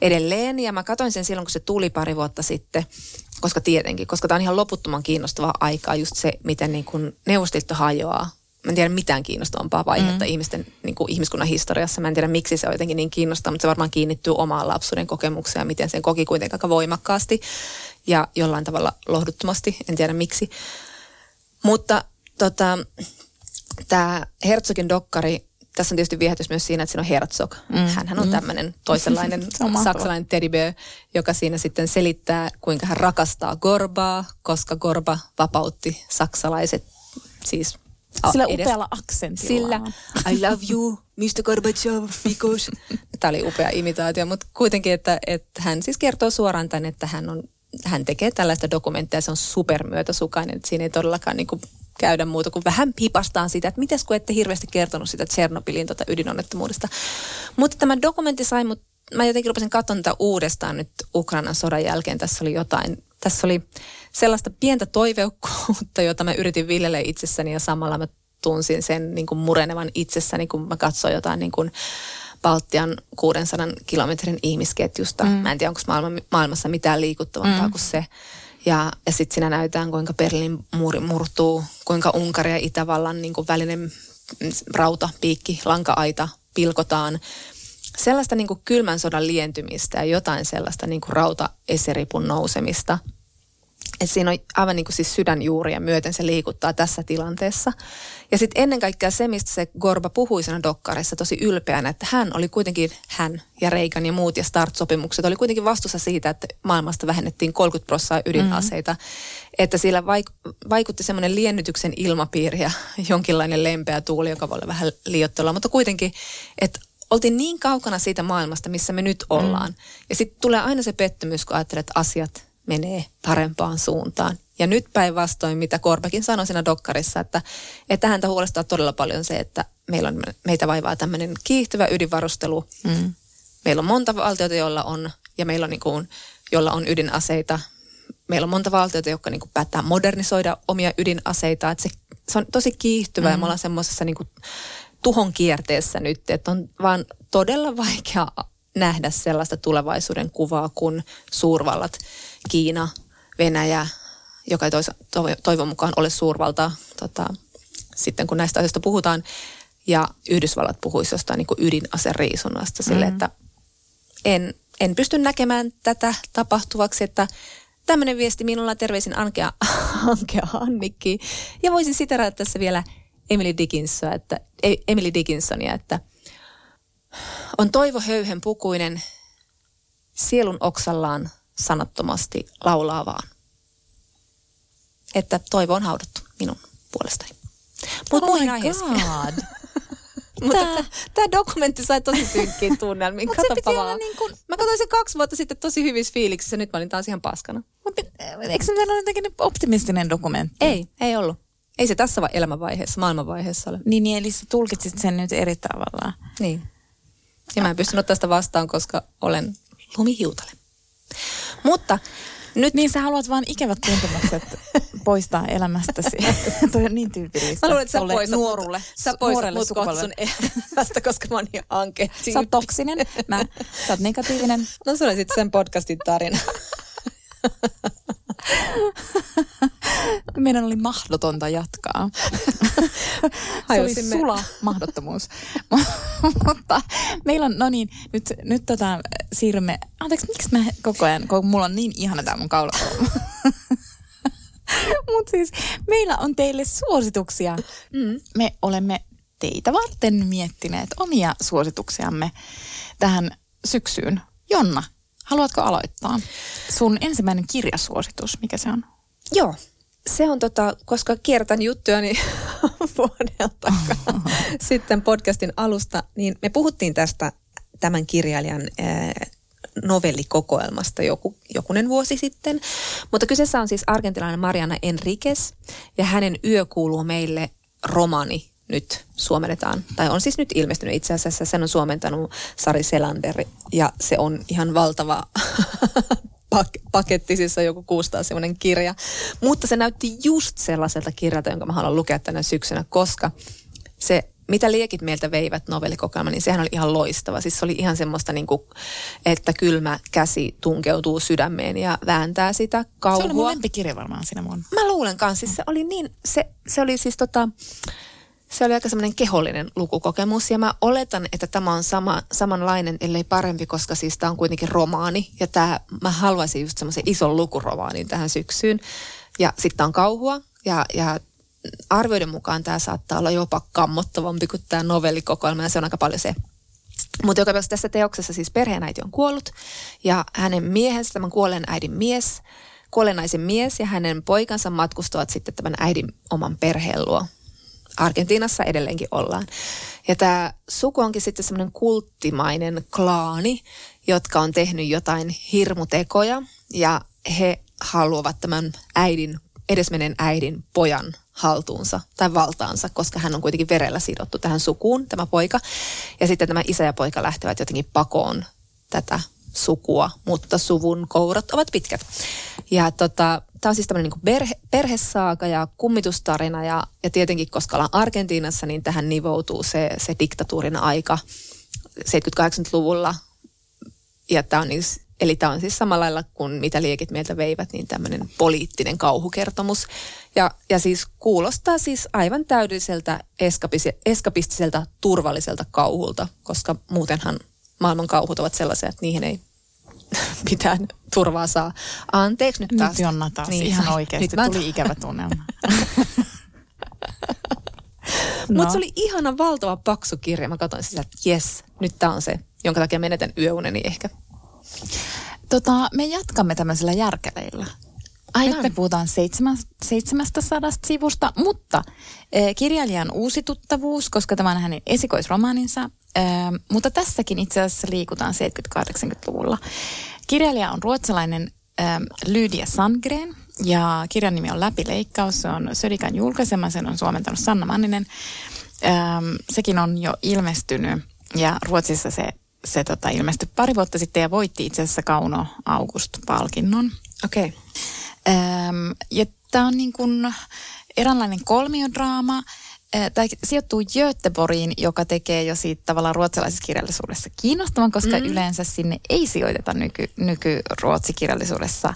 edelleen. Ja mä katsoin sen silloin, kun se tuli pari vuotta sitten, koska tietenkin, koska tämä on ihan loputtoman kiinnostavaa aikaa, just se, miten niin kuin Neuvostoliitto hajoaa. Mä en tiedä mitään kiinnostavampaa vaihetta mm. ihmisten, niin kuin ihmiskunnan historiassa. Mä en tiedä, miksi se on jotenkin niin kiinnostavaa, mutta se varmaan kiinnittyy omaan lapsuuden kokemukseen ja miten sen koki kuitenkin aika voimakkaasti ja jollain tavalla lohduttomasti. En tiedä miksi. Mutta tota, tämä Herzogin dokkari, tässä on tietysti viehätys myös siinä, että siinä on Herzog. Mm. Hänhän on mm. tämmöinen toisenlainen saksalainen teddy bear, joka siinä sitten selittää, kuinka hän rakastaa Gorbaa, koska Gorba vapautti saksalaiset siis sillä edes, upealla aksentilla. Sillä I love you, Mr. Gorbachev, because... Tämä oli upea imitaatio, mutta kuitenkin, että, että hän siis kertoo suoraan tämän, että hän, on, hän tekee tällaista dokumenttia, se on supermyötäsukainen, että siinä ei todellakaan niin kuin käydä muuta kuin vähän hipastaan sitä, että mites kun ette hirveästi kertonut sitä Tsernobylin tota ydinonnettomuudesta. Mutta tämä dokumentti sai mut, mä jotenkin rupesin katsomaan tätä uudestaan nyt Ukrainan sodan jälkeen. Tässä oli jotain, tässä oli sellaista pientä toiveukkuutta, jota mä yritin viljellä itsessäni ja samalla mä tunsin sen niin kuin murenevan itsessäni, kun mä katsoin jotain niin kuin Baltian 600 kilometrin ihmisketjusta. Mm. Mä en tiedä, onko maailma, maailmassa mitään liikuttavampaa mm. kuin se. Ja, ja sitten siinä näytetään, kuinka Berliin muuri murtuu, kuinka Unkari ja Itävallan niin kuin välinen rauta, piikki, lanka-aita pilkotaan. Sellaista niin kuin kylmän sodan lientymistä ja jotain sellaista niin kuin rauta-eseripun nousemista – et siinä on aivan niin kuin siis sydänjuuria myöten se liikuttaa tässä tilanteessa. Ja sitten ennen kaikkea se, mistä se Gorba puhui siinä dokkarissa tosi ylpeänä, että hän oli kuitenkin, hän ja Reikan ja muut ja START-sopimukset oli kuitenkin vastuussa siitä, että maailmasta vähennettiin 30 prosenttia ydinaseita. Mm-hmm. Että sillä vaik- vaikutti semmoinen liennytyksen ilmapiiri ja jonkinlainen lempeä tuuli, joka voi olla vähän liioittelua, mutta kuitenkin, että oltiin niin kaukana siitä maailmasta, missä me nyt ollaan. Mm. Ja sitten tulee aina se pettymys, kun ajattelet, että asiat menee parempaan suuntaan. Ja nyt päinvastoin, mitä Korbekin sanoi siinä dokkarissa, että, että häntä huolestaa todella paljon se, että meillä on, meitä vaivaa tämmöinen kiihtyvä ydinvarustelu. Mm. Meillä on monta valtiota, joilla on, ja meillä on niin kuin, jolla on ydinaseita. Meillä on monta valtiota, jotka niin kuin päättää modernisoida omia ydinaseita. Että se, se on tosi kiihtyvä mm. ja me ollaan semmoisessa niin kuin tuhon kierteessä nyt, että on vaan todella vaikea nähdä sellaista tulevaisuuden kuvaa, kun suurvallat, Kiina, Venäjä, joka ei toivon mukaan ole suurvalta tota, sitten kun näistä asioista puhutaan, ja Yhdysvallat puhuisi jostain niin ydinaseriisunnasta mm-hmm. sille, että en, en pysty näkemään tätä tapahtuvaksi, että tämmöinen viesti minulla terveisin Ankea, Ankea Annikki. Ja voisin siterata tässä vielä Emily Dickinsonia, että, Emily Dickinsonia, että on toivo höyhen pukuinen, sielun oksallaan sanattomasti laulaa vaan. Että toivo on haudattu minun puolestani. Mutta oh muihin aiheisiin. Mutta tämä dokumentti sai tosi synkkiä tunnelmiin. Se piti olla niin kuin... Mä katsoin sen kaksi vuotta sitten tosi hyvissä fiiliksissä, nyt mä olin taas ihan paskana. Mutta eikö se ole jotenkin optimistinen dokumentti? Ei, ei ollut. Ei se tässä elämänvaiheessa, maailmanvaiheessa ole. Niin, niin eli sä tulkitsit sen nyt eri tavalla. Niin. Ja mä en pystynyt ottaa sitä vastaan, koska olen lumihiutale. Mutta nyt... Niin sä haluat vaan ikävät tuntemukset poistaa elämästäsi. Toi on niin tyypillistä. Mä luulen, että sä poistat nuorulle. Sä poistat mut kohta sun elämästä, koska mä oon niin anke. Sä oot toksinen, mä, sä oot negatiivinen. No sulla sitten sen podcastin tarina. Meidän oli mahdotonta jatkaa. Se oli sula mahdottomuus. Mutta meillä on, no niin, nyt, nyt tota, siirrymme, anteeksi, miksi mä koko ajan, kun mulla on niin ihana tämä mun kaulakolma. Mutta siis meillä on teille suosituksia. Mm. Me olemme teitä varten miettineet omia suosituksiamme tähän syksyyn. Jonna, haluatko aloittaa? Sun ensimmäinen kirjasuositus, mikä se on? Joo, se on tota, koska kiertän juttuja niin vuodelta sitten podcastin alusta, niin me puhuttiin tästä tämän kirjailijan novellikokoelmasta joku, jokunen vuosi sitten. Mutta kyseessä on siis argentilainen Mariana Enriquez ja hänen Yö kuuluu meille romani nyt suomennetaan, tai on siis nyt ilmestynyt itse asiassa, sen on suomentanut Sari Selander ja se on ihan valtava pak- paketti, siis on joku 600 semmoinen kirja. Mutta se näytti just sellaiselta kirjalta, jonka mä haluan lukea tänä syksynä, koska se mitä liekit meiltä veivät novellikokoelma, niin sehän oli ihan loistava. Siis se oli ihan semmoista, niin kuin, että kylmä käsi tunkeutuu sydämeen ja vääntää sitä kauhua. Se oli mun lempikirja varmaan siinä mun. Mä luulen kanssa. Siis se oli niin, se, se oli siis tota, se oli aika semmoinen kehollinen lukukokemus ja mä oletan, että tämä on sama, samanlainen, ellei parempi, koska siis tämä on kuitenkin romaani ja tämä, mä haluaisin just semmoisen ison lukuromaanin tähän syksyyn. Ja sitten on kauhua ja, ja arvioiden mukaan tämä saattaa olla jopa kammottavampi kuin tämä novellikokoelma ja se on aika paljon se. Mutta joka tässä teoksessa siis perheenäiti on kuollut ja hänen miehensä, tämän kuolleen äidin mies, kuollenaisen mies ja hänen poikansa matkustavat sitten tämän äidin oman perheen luo Argentiinassa edelleenkin ollaan. Ja tämä suku onkin sitten semmoinen kulttimainen klaani, jotka on tehnyt jotain hirmutekoja ja he haluavat tämän äidin, edesmenen äidin pojan haltuunsa tai valtaansa, koska hän on kuitenkin verellä sidottu tähän sukuun, tämä poika. Ja sitten tämä isä ja poika lähtevät jotenkin pakoon tätä sukua, mutta suvun kourat ovat pitkät. Ja tota, tämä on siis tämmöinen niin perhe, perhesaaka ja kummitustarina ja, ja tietenkin koska ollaan Argentiinassa, niin tähän nivoutuu se, se diktatuurin aika 70-80-luvulla. Ja tämä on niin, eli tämä on siis samalla lailla kuin mitä liekit meiltä veivät, niin tämmöinen poliittinen kauhukertomus. Ja, ja siis kuulostaa siis aivan täydelliseltä eskapistiselta turvalliselta kauhulta, koska muutenhan maailman kauhut ovat sellaisia, että niihin ei pitää turvaa saa. Anteeksi nyt taas. Nyt Jonna taas niin, ihan oikeasti nyt tuli ikävä tunnelma. no. Mutta se oli ihana valtava paksu kirja. Mä katsoin sitä, että jes, nyt tämä on se, jonka takia menetän yöuneni ehkä. Tota, me jatkamme tämmöisellä järkeleillä. Aivan. Nyt me puhutaan 700 sivusta, mutta kirjailijan uusi tuttavuus, koska tämä on hänen esikoisromaaninsa, e, mutta tässäkin itse asiassa liikutaan 70-80-luvulla. Kirjailija on ruotsalainen e, Lydia Sandgren Ja kirjan nimi on Läpileikkaus, se on Södikän julkaisema, sen on suomentanut Sanna Manninen. Öm, sekin on jo ilmestynyt ja Ruotsissa se, se tota, ilmestyi pari vuotta sitten ja voitti itse asiassa Kauno August-palkinnon. Okei. Okay. Ja tämä on niin kuin eräänlainen kolmiodraama. Tämä sijoittuu Göteborgiin, joka tekee jo siitä tavallaan ruotsalaisessa kirjallisuudessa kiinnostavan, koska mm. yleensä sinne ei sijoiteta nyky, nyky-ruotsikirjallisuudessa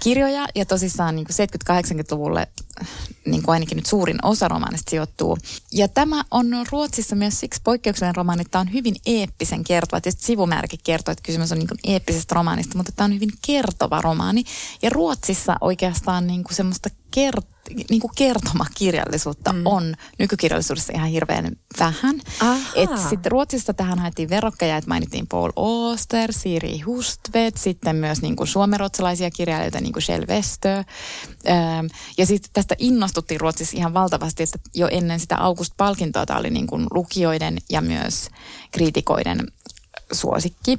kirjoja. Ja tosissaan niin 70-80-luvulle niin kuin ainakin nyt suurin osa romaanista sijoittuu. Ja tämä on Ruotsissa myös siksi poikkeuksellinen romaani, että tämä on hyvin eeppisen kertova. Tietysti sivumääräkin kertoo, että kysymys on niin kuin eeppisestä romaanista, mutta tämä on hyvin kertova romaani. Ja Ruotsissa oikeastaan niin kuin semmoista kert, niin kuin kertomakirjallisuutta mm. on nykykirjallisuudessa ihan hirveän vähän. Et sitten Ruotsista tähän haettiin verokkeja, että mainittiin Paul Oster, Siri Hustvedt, sitten myös niin kuin suomenruotsalaisia kirjailijoita, niin kuin Kjell Westö. Ja sitten tästä innostuttiin Ruotsissa ihan valtavasti, että jo ennen sitä August-palkintoa tämä oli niin kuin lukijoiden ja myös kriitikoiden suosikki.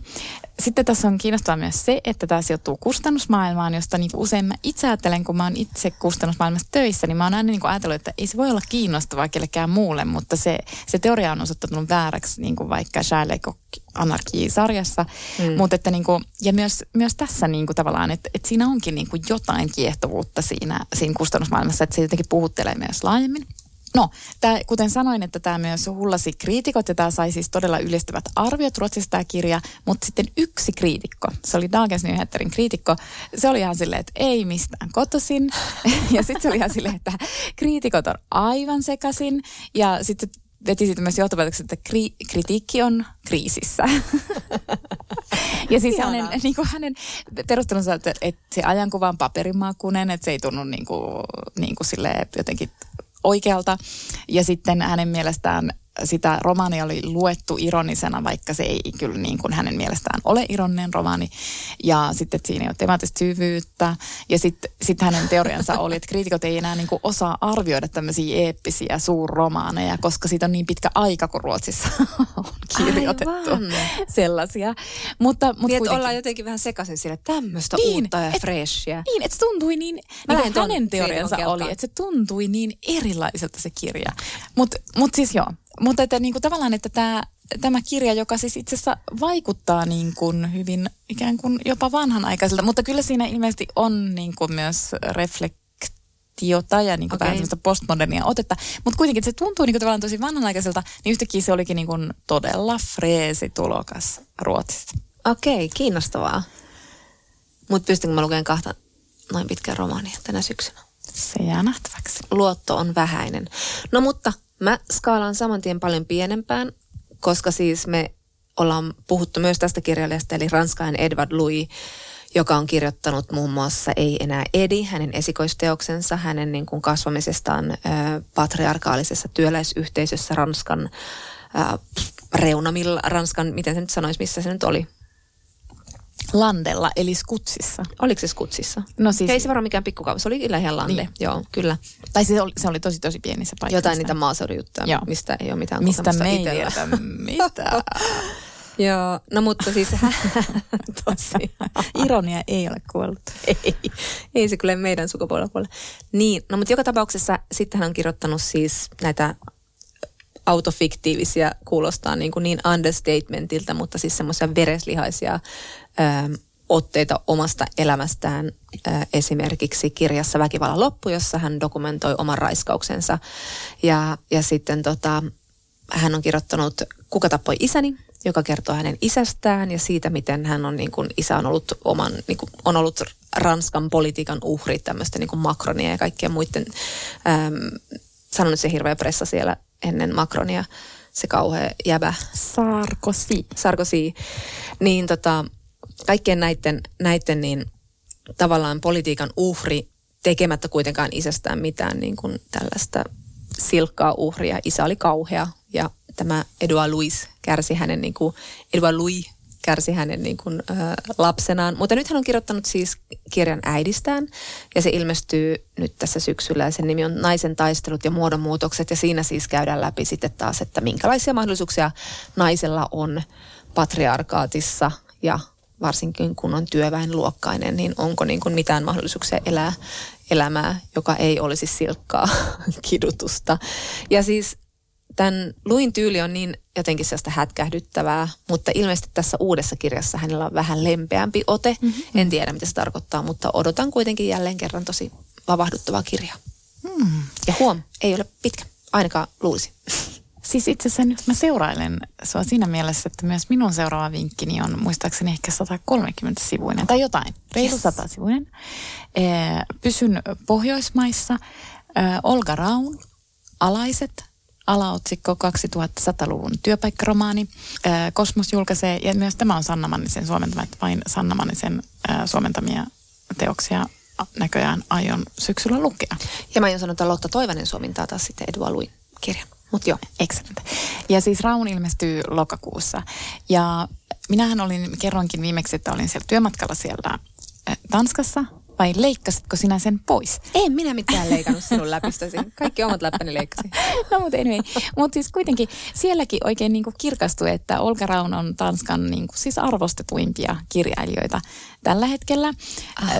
Sitten tässä on kiinnostavaa myös se, että tämä sijoittuu kustannusmaailmaan, josta niin usein mä itse ajattelen, kun mä oon itse kustannusmaailmassa töissä, niin mä oon aina niin ajatellut, että ei se voi olla kiinnostavaa kellekään muulle, mutta se, se teoria on osoittanut vääräksi, niin kuin vaikka Sherlock Anarchy-sarjassa. Mm. Mutta että niin kuin, ja myös, myös tässä niin kuin tavallaan, että, että siinä onkin niin kuin jotain kiehtovuutta siinä, siinä kustannusmaailmassa, että se jotenkin puhuttelee myös laajemmin. No, tää, kuten sanoin, että tämä myös hullasi kriitikot ja tämä sai siis todella ylistävät arviot Ruotsissa tämä kirja, mutta sitten yksi kriitikko, se oli Dagens Nyheterin kriitikko, se oli ihan silleen, että ei mistään kotoisin ja sitten se oli ihan silleen, että kriitikot on aivan sekasin. Ja sitten veti siitä myös johtopäätöksen, että kri, kritiikki on kriisissä. ja siis hänen, niin kuin hänen perustelunsa, että, että se ajankuva on paperimakunen, että se ei tunnu niin kuin, niin kuin jotenkin oikealta. Ja sitten hänen mielestään sitä romaania oli luettu ironisena, vaikka se ei kyllä niin kuin hänen mielestään ole ironinen romaani. Ja sitten että siinä ei ole temaattista syvyyttä. Ja sitten sit hänen teoriansa oli, että kriitikot ei enää niin kuin osaa arvioida tämmöisiä eeppisiä suurromaaneja, koska siitä on niin pitkä aika, kun Ruotsissa on kirjoitettu Aivan. sellaisia. Mutta, mutta niin, ollaan jotenkin vähän sekaisin sille, tämmöistä niin, uutta ja et, freshia. Niin, että se tuntui niin, Mä niin hänen teoriansa oli, että se tuntui niin erilaiselta se kirja. Mutta mut siis joo, mutta että niin kuin tavallaan, että tämä, tämä kirja, joka siis itse asiassa vaikuttaa niin kuin hyvin ikään kuin jopa vanhanaikaiselta, mutta kyllä siinä ilmeisesti on niin kuin myös reflektiota ja niin kuin okay. vähän postmodernia otetta. Mutta kuitenkin se tuntuu niin kuin tavallaan tosi vanhanaikaiselta, niin yhtäkkiä se olikin niin kuin todella freesi tulokas Ruotsista. Okei, okay, kiinnostavaa. Mutta pystynkö mä lukemaan kahta noin pitkää romaania tänä syksynä? Se jää nähtäväksi. Luotto on vähäinen. No mutta Mä skaalaan saman tien paljon pienempään, koska siis me ollaan puhuttu myös tästä kirjailijasta, eli ranskainen Edward Louis, joka on kirjoittanut muun muassa Ei enää Edi, hänen esikoisteoksensa, hänen niin kuin kasvamisestaan ö, patriarkaalisessa työläisyhteisössä Ranskan ö, reunamilla, Ranskan, miten se nyt sanoisi, missä se nyt oli? Landella, eli Skutsissa. Oliko se Skutsissa? No siis... Ei se varmaan mikään pikkukaupunki, se oli kyllä ihan Lande, niin. joo, kyllä. Tai se oli, se oli tosi tosi pienissä paikoissa. Jotain niitä maaseudujuttuja, mistä ei ole mitään Mistä me ei tiedä mitään. Joo, no mutta siis tosi. Ironia ei ole kuollut. Ei, ei se kyllä meidän sukupuolella Niin, no mutta joka tapauksessa sitten hän on kirjoittanut siis näitä autofiktiivisia, kuulostaa niin, kuin niin understatementilta, mutta siis semmoisia vereslihaisia ö, otteita omasta elämästään. Ö, esimerkiksi kirjassa Väkivallan loppu, jossa hän dokumentoi oman raiskauksensa. Ja, ja sitten tota, hän on kirjoittanut Kuka tappoi isäni, joka kertoo hänen isästään ja siitä, miten hän on, niin kuin, isä on ollut, oman, niin kuin, on ollut Ranskan politiikan uhri, tämmöistä niin Macronia ja kaikkien muiden, äm, sanon nyt se hirveä pressa siellä ennen Macronia, se kauhea jäbä. Sarkozy. Sarkozy. Niin tota, kaikkien näiden, näiden niin tavallaan politiikan uhri tekemättä kuitenkaan isästään mitään niin kuin tällaista silkkaa uhria. Isä oli kauhea ja tämä Edouard Louis kärsi hänen, niin kuin, Edouard Louis kärsi hänen niin kuin, ö, lapsenaan. Mutta nyt hän on kirjoittanut siis kirjan äidistään ja se ilmestyy nyt tässä syksyllä ja sen nimi on Naisen taistelut ja muodonmuutokset ja siinä siis käydään läpi sitten taas, että minkälaisia mahdollisuuksia naisella on patriarkaatissa ja varsinkin kun on työväenluokkainen, niin onko niin kuin mitään mahdollisuuksia elää elämää, joka ei olisi silkkaa kidutusta. Ja siis tämän Luin tyyli on niin jotenkin sellaista hätkähdyttävää, mutta ilmeisesti tässä uudessa kirjassa hänellä on vähän lempeämpi ote. Mm-hmm. En tiedä, mitä se tarkoittaa, mutta odotan kuitenkin jälleen kerran tosi vavahduttavaa kirjaa. Mm. Ja huom, ei ole pitkä, ainakaan luulisi. Siis itse asiassa nyt mä seurailen sua siinä mielessä, että myös minun seuraava vinkkini on muistaakseni ehkä 130 sivuinen tai jotain, reilu yes. 100 sivuinen. Pysyn Pohjoismaissa. Olga Raun, Alaiset, alaotsikko 2100-luvun työpaikkaromaani. Kosmos julkaisee, ja myös tämä on Sanna Mannisen suomentama, että vain Sanna Mannisen suomentamia teoksia näköjään aion syksyllä lukea. Ja mä aion sanoa, että Lotta Toivanen suomintaa taas sitten Edua Luin kirjan. Mutta joo. Excellent. Ja siis Raun ilmestyy lokakuussa. Ja minähän olin, kerroinkin viimeksi, että olin siellä työmatkalla siellä Tanskassa vai leikkasitko sinä sen pois? En minä mitään leikannut sinun läpistäsi. Kaikki omat läppäni leikkasin. no mutta anyway. Mutta siis kuitenkin sielläkin oikein niinku kirkastui, että Olga Raun on Tanskan niinku siis arvostetuimpia kirjailijoita tällä hetkellä.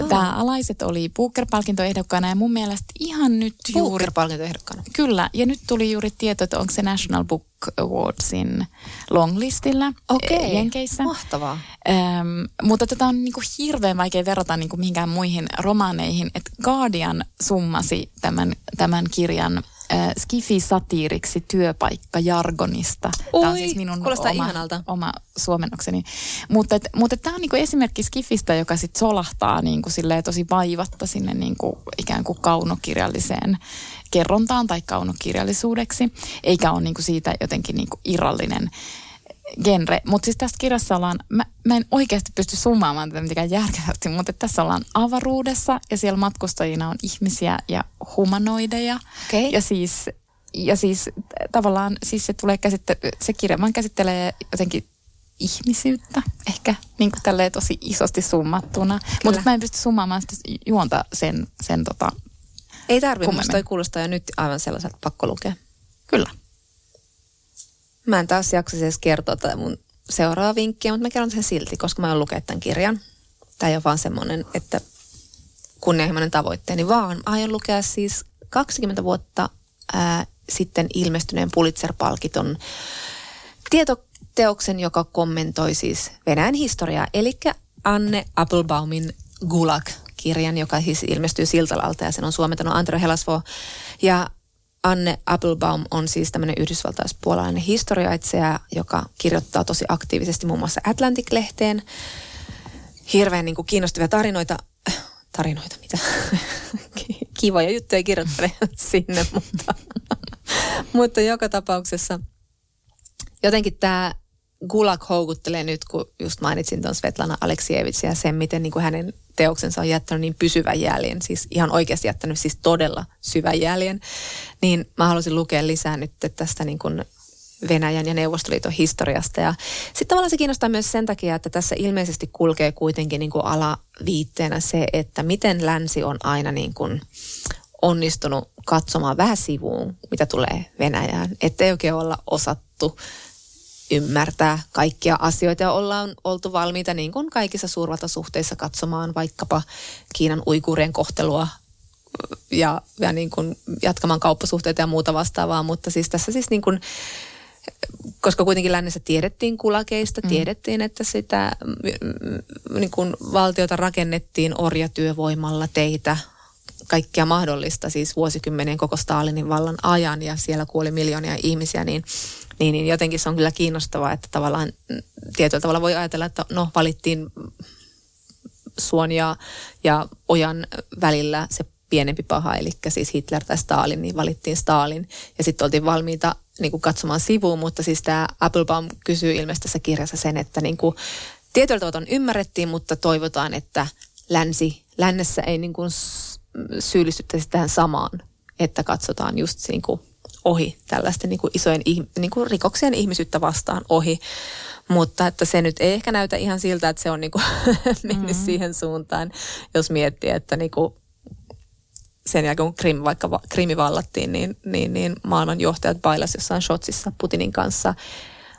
Tämä Alaiset oli Booker-palkintoehdokkaana ja mun mielestä ihan nyt juuri... Booker-palkintoehdokkaana. Kyllä, ja nyt tuli juuri tieto, että onko se National Book Awardsin longlistillä okay. Jenkeissä. Mahtavaa. Ähm, mutta tätä on niinku hirveän vaikea verrata niinku mihinkään muihin romaaneihin. että Guardian summasi tämän, tämän kirjan äh, Skifi-satiiriksi työpaikkajargonista. Tämä on siis minun oma, ihanalta. oma suomennokseni. Mutta, et, mutta tämä on niinku esimerkki Skifistä, joka sitten solahtaa niinku tosi vaivatta sinne niinku ikään kuin kaunokirjalliseen kerrontaan tai kaunokirjallisuudeksi, eikä ole niinku siitä jotenkin niinku irrallinen genre. Mutta siis tässä kirjassa ollaan, mä, mä en oikeasti pysty summaamaan tätä mitenkään järkevästi, mutta tässä ollaan avaruudessa ja siellä matkustajina on ihmisiä ja humanoideja. Okay. Ja siis ja siis tavallaan siis se, tulee käsitte- se kirja vaan käsittelee jotenkin ihmisyyttä, ehkä niin kuin tälleen tosi isosti summattuna. Mutta mä en pysty summaamaan sitä juonta sen, sen tota, Ei tarvitse, toi kuulostaa jo nyt aivan sellaiselta pakko lukea. Kyllä. Mä en taas jaksa edes kertoa tätä mun seuraava vinkkiä, mutta mä kerron sen silti, koska mä oon lukenut tämän kirjan. Tämä ei ole vaan semmoinen, että kunnianhimoinen tavoitteeni, vaan aion lukea siis 20 vuotta ää, sitten ilmestyneen Pulitzer-palkiton tietoteoksen, joka kommentoi siis Venäjän historiaa, eli Anne Appelbaumin Gulag-kirjan, joka siis ilmestyy Siltalalta ja sen on suomentanut Antero Helasvo. Ja Anne Applebaum on siis tämmöinen yhdysvaltaispuolalainen historioitsija, joka kirjoittaa tosi aktiivisesti muun muassa Atlantic-lehteen. Hirveän niin kuin kiinnostavia tarinoita. Tarinoita, mitä? Kivoja juttuja kirjoittelee sinne, mutta, mutta joka tapauksessa jotenkin tämä Gulag houkuttelee nyt, kun just mainitsin tuon Svetlana Aleksievits ja sen, miten niin kuin hänen teoksensa on jättänyt niin pysyvän jäljen, siis ihan oikeasti jättänyt siis todella syvän jäljen, niin mä haluaisin lukea lisää nyt tästä niin kuin Venäjän ja Neuvostoliiton historiasta. Ja sitten tavallaan se kiinnostaa myös sen takia, että tässä ilmeisesti kulkee kuitenkin niin kuin alaviitteenä se, että miten länsi on aina niin kuin onnistunut katsomaan vähän sivuun, mitä tulee Venäjään. Että ei oikein olla osattu ymmärtää kaikkia asioita ja ollaan oltu valmiita niin kuin kaikissa suurvaltasuhteissa katsomaan vaikkapa Kiinan uikuurien kohtelua ja, ja niin kuin jatkamaan kauppasuhteita ja muuta vastaavaa, mutta siis tässä siis niin kuin, koska kuitenkin lännessä tiedettiin kulakeista, mm. tiedettiin, että sitä niin kuin valtiota rakennettiin orjatyövoimalla teitä, kaikkia mahdollista, siis vuosikymmenien koko Stalinin vallan ajan ja siellä kuoli miljoonia ihmisiä, niin niin, niin jotenkin se on kyllä kiinnostavaa, että tavallaan tietyllä tavalla voi ajatella, että no valittiin Suon ja, ja Ojan välillä se pienempi paha, eli siis Hitler tai Stalin, niin valittiin Stalin. Ja sitten oltiin valmiita niin kuin katsomaan sivuun, mutta siis tämä Applebaum kysyy ilmeisesti tässä kirjassa sen, että niin kuin, tietyllä tavalla ymmärrettiin, mutta toivotaan, että länsi, lännessä ei niin kuin syyllistyttäisi tähän samaan, että katsotaan just niin kuin ohi tällaisten niin kuin isojen niin kuin rikoksien ihmisyyttä vastaan ohi. Mutta että se nyt ei ehkä näytä ihan siltä, että se on niin kuin mennyt mm-hmm. siihen suuntaan, jos miettii, että niin kuin sen jälkeen kun Krim, vaikka Krimi vallattiin, niin, niin, niin maailman johtajat bailas jossain shotsissa Putinin kanssa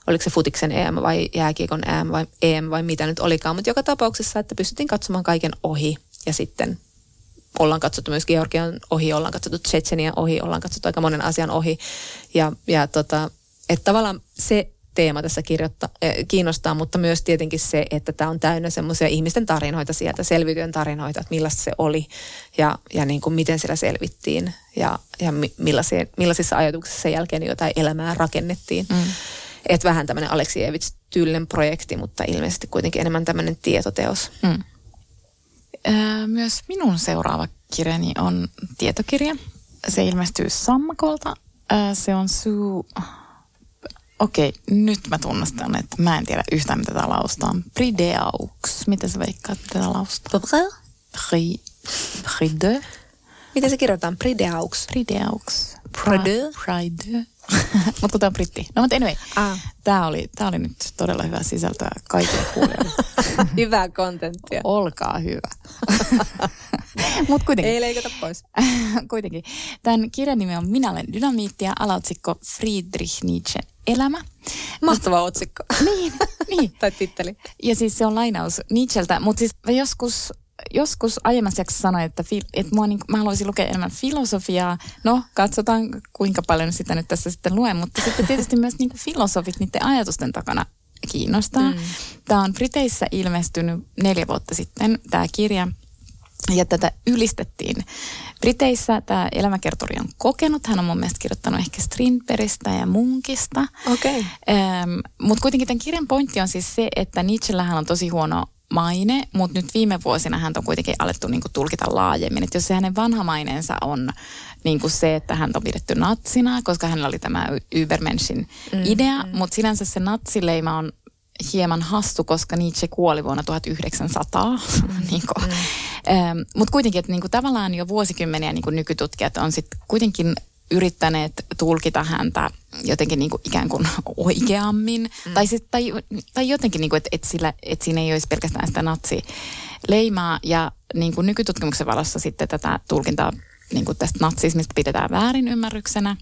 oliko se futiksen EM vai jääkiekon EM vai EM vai mitä nyt olikaan, mutta joka tapauksessa, että pystyttiin katsomaan kaiken ohi ja sitten ollaan katsottu myös Georgian ohi, ollaan katsottu Tsetsenian ohi, ollaan katsottu aika monen asian ohi ja, ja tota, että tavallaan se teema tässä kirjoittaa, äh, kiinnostaa, mutta myös tietenkin se, että tämä on täynnä semmoisia ihmisten tarinoita sieltä, selviytyjen tarinoita, että millaista se oli ja, ja niin kuin miten siellä selvittiin ja, ja millaisissa ajatuksissa sen jälkeen jotain elämää rakennettiin. Mm. Että vähän tämmöinen Aleksievits-tyylinen projekti, mutta ilmeisesti kuitenkin enemmän tämmöinen tietoteos. Mm. Myös minun seuraava kirjani on tietokirja. Se ilmestyy Sammakolta. Se on Sue Okei, nyt mä tunnustan, että mä en tiedä yhtään, mitä tämä laustaa. Prideaux. Miten sä veikkaat, mitä tämä laustaa? Pri, pride. Miten se kirjoitetaan? Prideaux. Prideaux. Pride. Pride. mutta kun tämä on britti. No mutta anyway, ah. tämä oli, tää oli nyt todella hyvä sisältöä kaikille kuulijoille. Hyvää kontenttia. Olkaa hyvä. Mut kuitenkin. Ei leikata pois. kuitenkin. Tämän kirjan nimi on Minä olen dynamiitti ja alaotsikko Friedrich Nietzsche elämä. Mahtava otsikko. niin, niin. tai titteli. Ja siis se on lainaus Nietzscheltä, mutta siis joskus joskus aiemmassa jaksossa sanoin, että, fi, että mua niin, mä haluaisin lukea enemmän filosofiaa. No, katsotaan kuinka paljon sitä nyt tässä sitten luen, mutta sitten tietysti myös niin filosofit niiden ajatusten takana kiinnostaa. Mm. Tämä on Briteissä ilmestynyt neljä vuotta sitten, tämä kirja. Ja tätä ylistettiin. Briteissä tämä elämäkertori on kokenut. Hän on mun mielestä kirjoittanut ehkä Strindbergistä ja Munkista. Okay. Ähm, Mutta kuitenkin tämän kirjan pointti on siis se, että Nietzschellähän on tosi huono maine, mutta nyt viime vuosina hän on kuitenkin alettu niin kuin, tulkita laajemmin. Että jos se hänen vanha maineensa on niin kuin se, että hän on pidetty natsina, koska hänellä oli tämä Übermenschin mm, idea, mm. mutta sinänsä se natsileima on hieman hassu, koska Nietzsche kuoli vuonna 1900. Mm. niin kuin. Mm. Ähm, mutta kuitenkin, että niin kuin, tavallaan jo vuosikymmeniä niin kuin nykytutkijat on sitten kuitenkin yrittäneet tulkita häntä jotenkin niin kuin ikään kuin oikeammin. Mm. Tai, sit, tai, tai jotenkin, niin kuin, että, että, sillä, että siinä ei olisi pelkästään sitä natsileimaa. Ja niin kuin nykytutkimuksen valossa sitten tätä tulkintaa niin kuin tästä natsismista pidetään väärinymmärryksenä.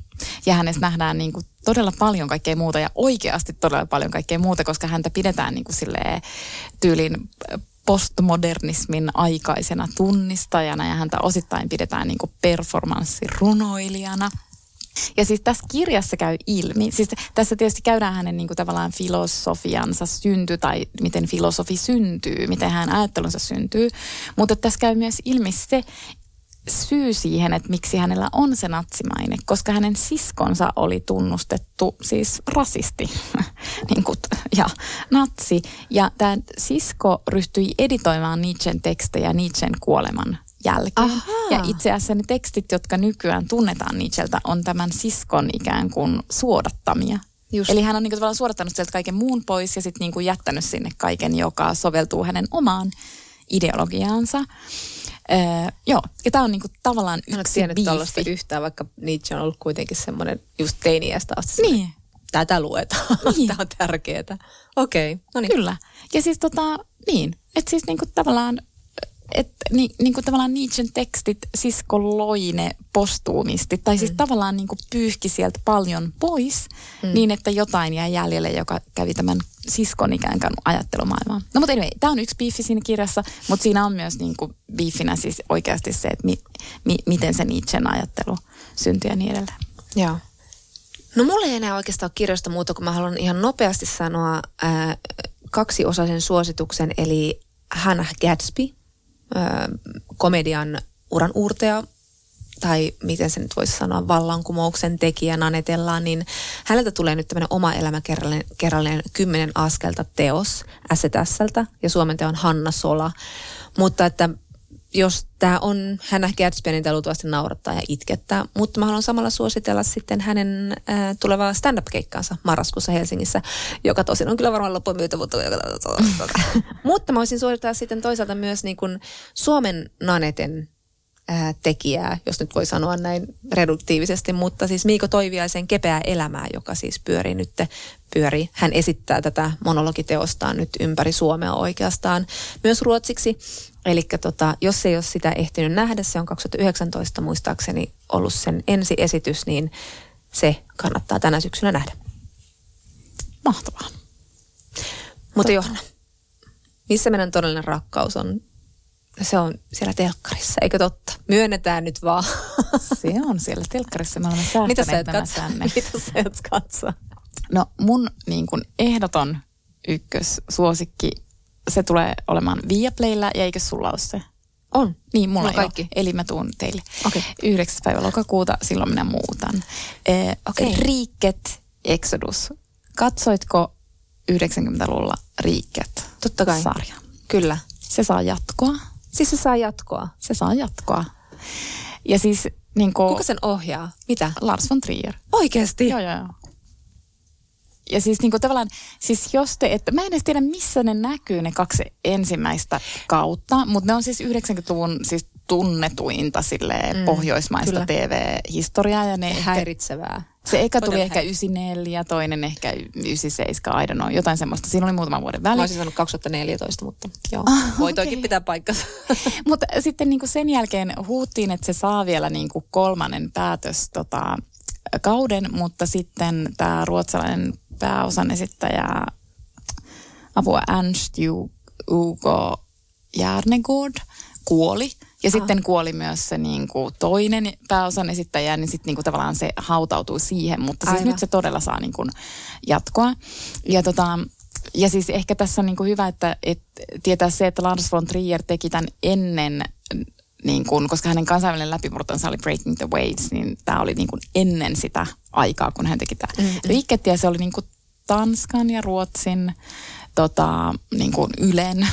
Ja hänestä nähdään niin kuin todella paljon kaikkea muuta ja oikeasti todella paljon kaikkea muuta, koska häntä pidetään niin kuin silleen tyylin postmodernismin aikaisena tunnistajana ja häntä osittain pidetään niin performanssirunoilijana. Ja siis tässä kirjassa käy ilmi, siis tässä tietysti käydään hänen niin kuin tavallaan filosofiansa synty tai miten filosofi syntyy, miten hän ajattelunsa syntyy, mutta tässä käy myös ilmi se, syy siihen, että miksi hänellä on se natsimaine, koska hänen siskonsa oli tunnustettu siis rasisti niin kuin, ja natsi. Ja tämä sisko ryhtyi editoimaan Nietzschen tekstejä Nietzschen kuoleman jälkeen. Aha. Ja itse asiassa ne tekstit, jotka nykyään tunnetaan Nietzscheltä, on tämän siskon ikään kuin suodattamia. Just. Eli hän on niin kuin, tavallaan suodattanut sieltä kaiken muun pois ja sitten niin jättänyt sinne kaiken, joka soveltuu hänen omaan ideologiaansa. Öö, joo, ja tämä on niinku tavallaan yksi Oletko tiennyt yhtään, vaikka Nietzsche on ollut kuitenkin semmoinen just teiniästä asti. Niin. Tätä luetaan. Niin. Tämä on tärkeää. Okei, okay. no niin. Kyllä. Ja siis tota, niin, että siis niinku tavallaan että ni, niin kuin tavallaan Nietzschen tekstit sisko loine postuumisti, tai siis mm. tavallaan niin kuin pyyhki sieltä paljon pois, mm. niin että jotain jäi jäljelle, joka kävi tämän siskon ikään kuin ajattelumaailmaan. No mutta anyway, tämä on yksi biifi siinä kirjassa, mutta siinä on myös niin kuin biifinä siis oikeasti se, että mi, mi, miten se Nietzschen ajattelu syntyi ja niin edelleen. Joo. No mulla ei enää oikeastaan ole kirjasta muuta, kun mä haluan ihan nopeasti sanoa ää, kaksiosaisen suosituksen, eli Hannah Gatsby – komedian uran uurteja tai miten se nyt voisi sanoa, vallankumouksen tekijä nanetellaan, niin häneltä tulee nyt tämmöinen oma elämä kerrallinen, kymmenen askelta teos STSltä ja Suomen teon Hanna Sola. Mutta että jos tämä on, hän Gatsby, niin luultavasti naurattaa ja itkettää. Mutta mä haluan samalla suositella sitten hänen äh, tulevaa stand-up-keikkaansa marraskuussa Helsingissä, joka tosin on kyllä varmaan loppuun myyty, mutta... mutta mä voisin suositella sitten toisaalta myös niin kuin Suomen Naneten tekijää, jos nyt voi sanoa näin reduktiivisesti, mutta siis Miiko Toiviaisen Kepeää elämää, joka siis pyörii nyt, pyörii. Hän esittää tätä monologiteostaan nyt ympäri Suomea oikeastaan myös ruotsiksi. Eli tota, jos ei ole sitä ehtinyt nähdä, se on 2019 muistaakseni ollut sen ensi esitys, niin se kannattaa tänä syksynä nähdä. Mahtavaa. Mutta Johanna, missä meidän todellinen rakkaus on? Se on siellä telkkarissa, eikö totta? Myönnetään nyt vaan. Se on siellä telkkarissa. Me olemme Mitä sä et katso? tänne. Mitä sä et katso? No mun niin kuin ehdoton ykkössuosikki, se tulee olemaan Viaplaylla ja eikö sulla ole se? On. Niin, mulla on kaikki. Eli mä tuun teille. Okei. 9. päivä lokakuuta, silloin minä muutan. Eh, Okei. Riikket Exodus. Katsoitko 90-luvulla Riikket? Totta kai. Sarja. Kyllä. Se saa jatkoa. Siis se saa jatkoa. Se saa jatkoa. Ja siis niin kuin Kuka sen ohjaa? Mitä? Lars von Trier. Oikeesti? Joo, joo, joo. Ja siis niin kuin tavallaan, siis jos te, että mä en edes tiedä missä ne näkyy ne kaksi ensimmäistä kautta, mutta ne on siis 90-luvun siis tunnetuinta silleen mm, pohjoismaista kyllä. TV-historiaa ja ne ehkä, Häiritsevää. se eka tuli Todella ehkä 94, toinen ehkä 97, I don't know, jotain semmoista. Siinä oli muutaman vuoden väli. Mä olisin sanonut 2014, mutta joo. Ah, Voi okei. toikin pitää paikkansa. Mutta sitten niin kuin sen jälkeen huuttiin, että se saa vielä niin kuin kolmannen päätös tota, kauden, mutta sitten tämä ruotsalainen pääosan esittäjä apua Ernst Ju- Ugo Järnegård kuoli. Ja sitten kuoli myös se niin kuin toinen pääosan esittäjä, niin sitten niin kuin tavallaan se hautautui siihen. Mutta siis Aivan. nyt se todella saa niin kuin jatkoa. Ja, tota, ja siis ehkä tässä on niin kuin hyvä, että, että tietää se, että Lars von Trier teki tämän ennen niin kuin, koska hänen kansainvälinen läpimurtonsa oli Breaking the Waves, niin tämä oli niin kuin ennen sitä aikaa, kun hän teki tämä mm-hmm. Riikketti, ja se oli niin kuin Tanskan ja Ruotsin tota, niin kuin Ylen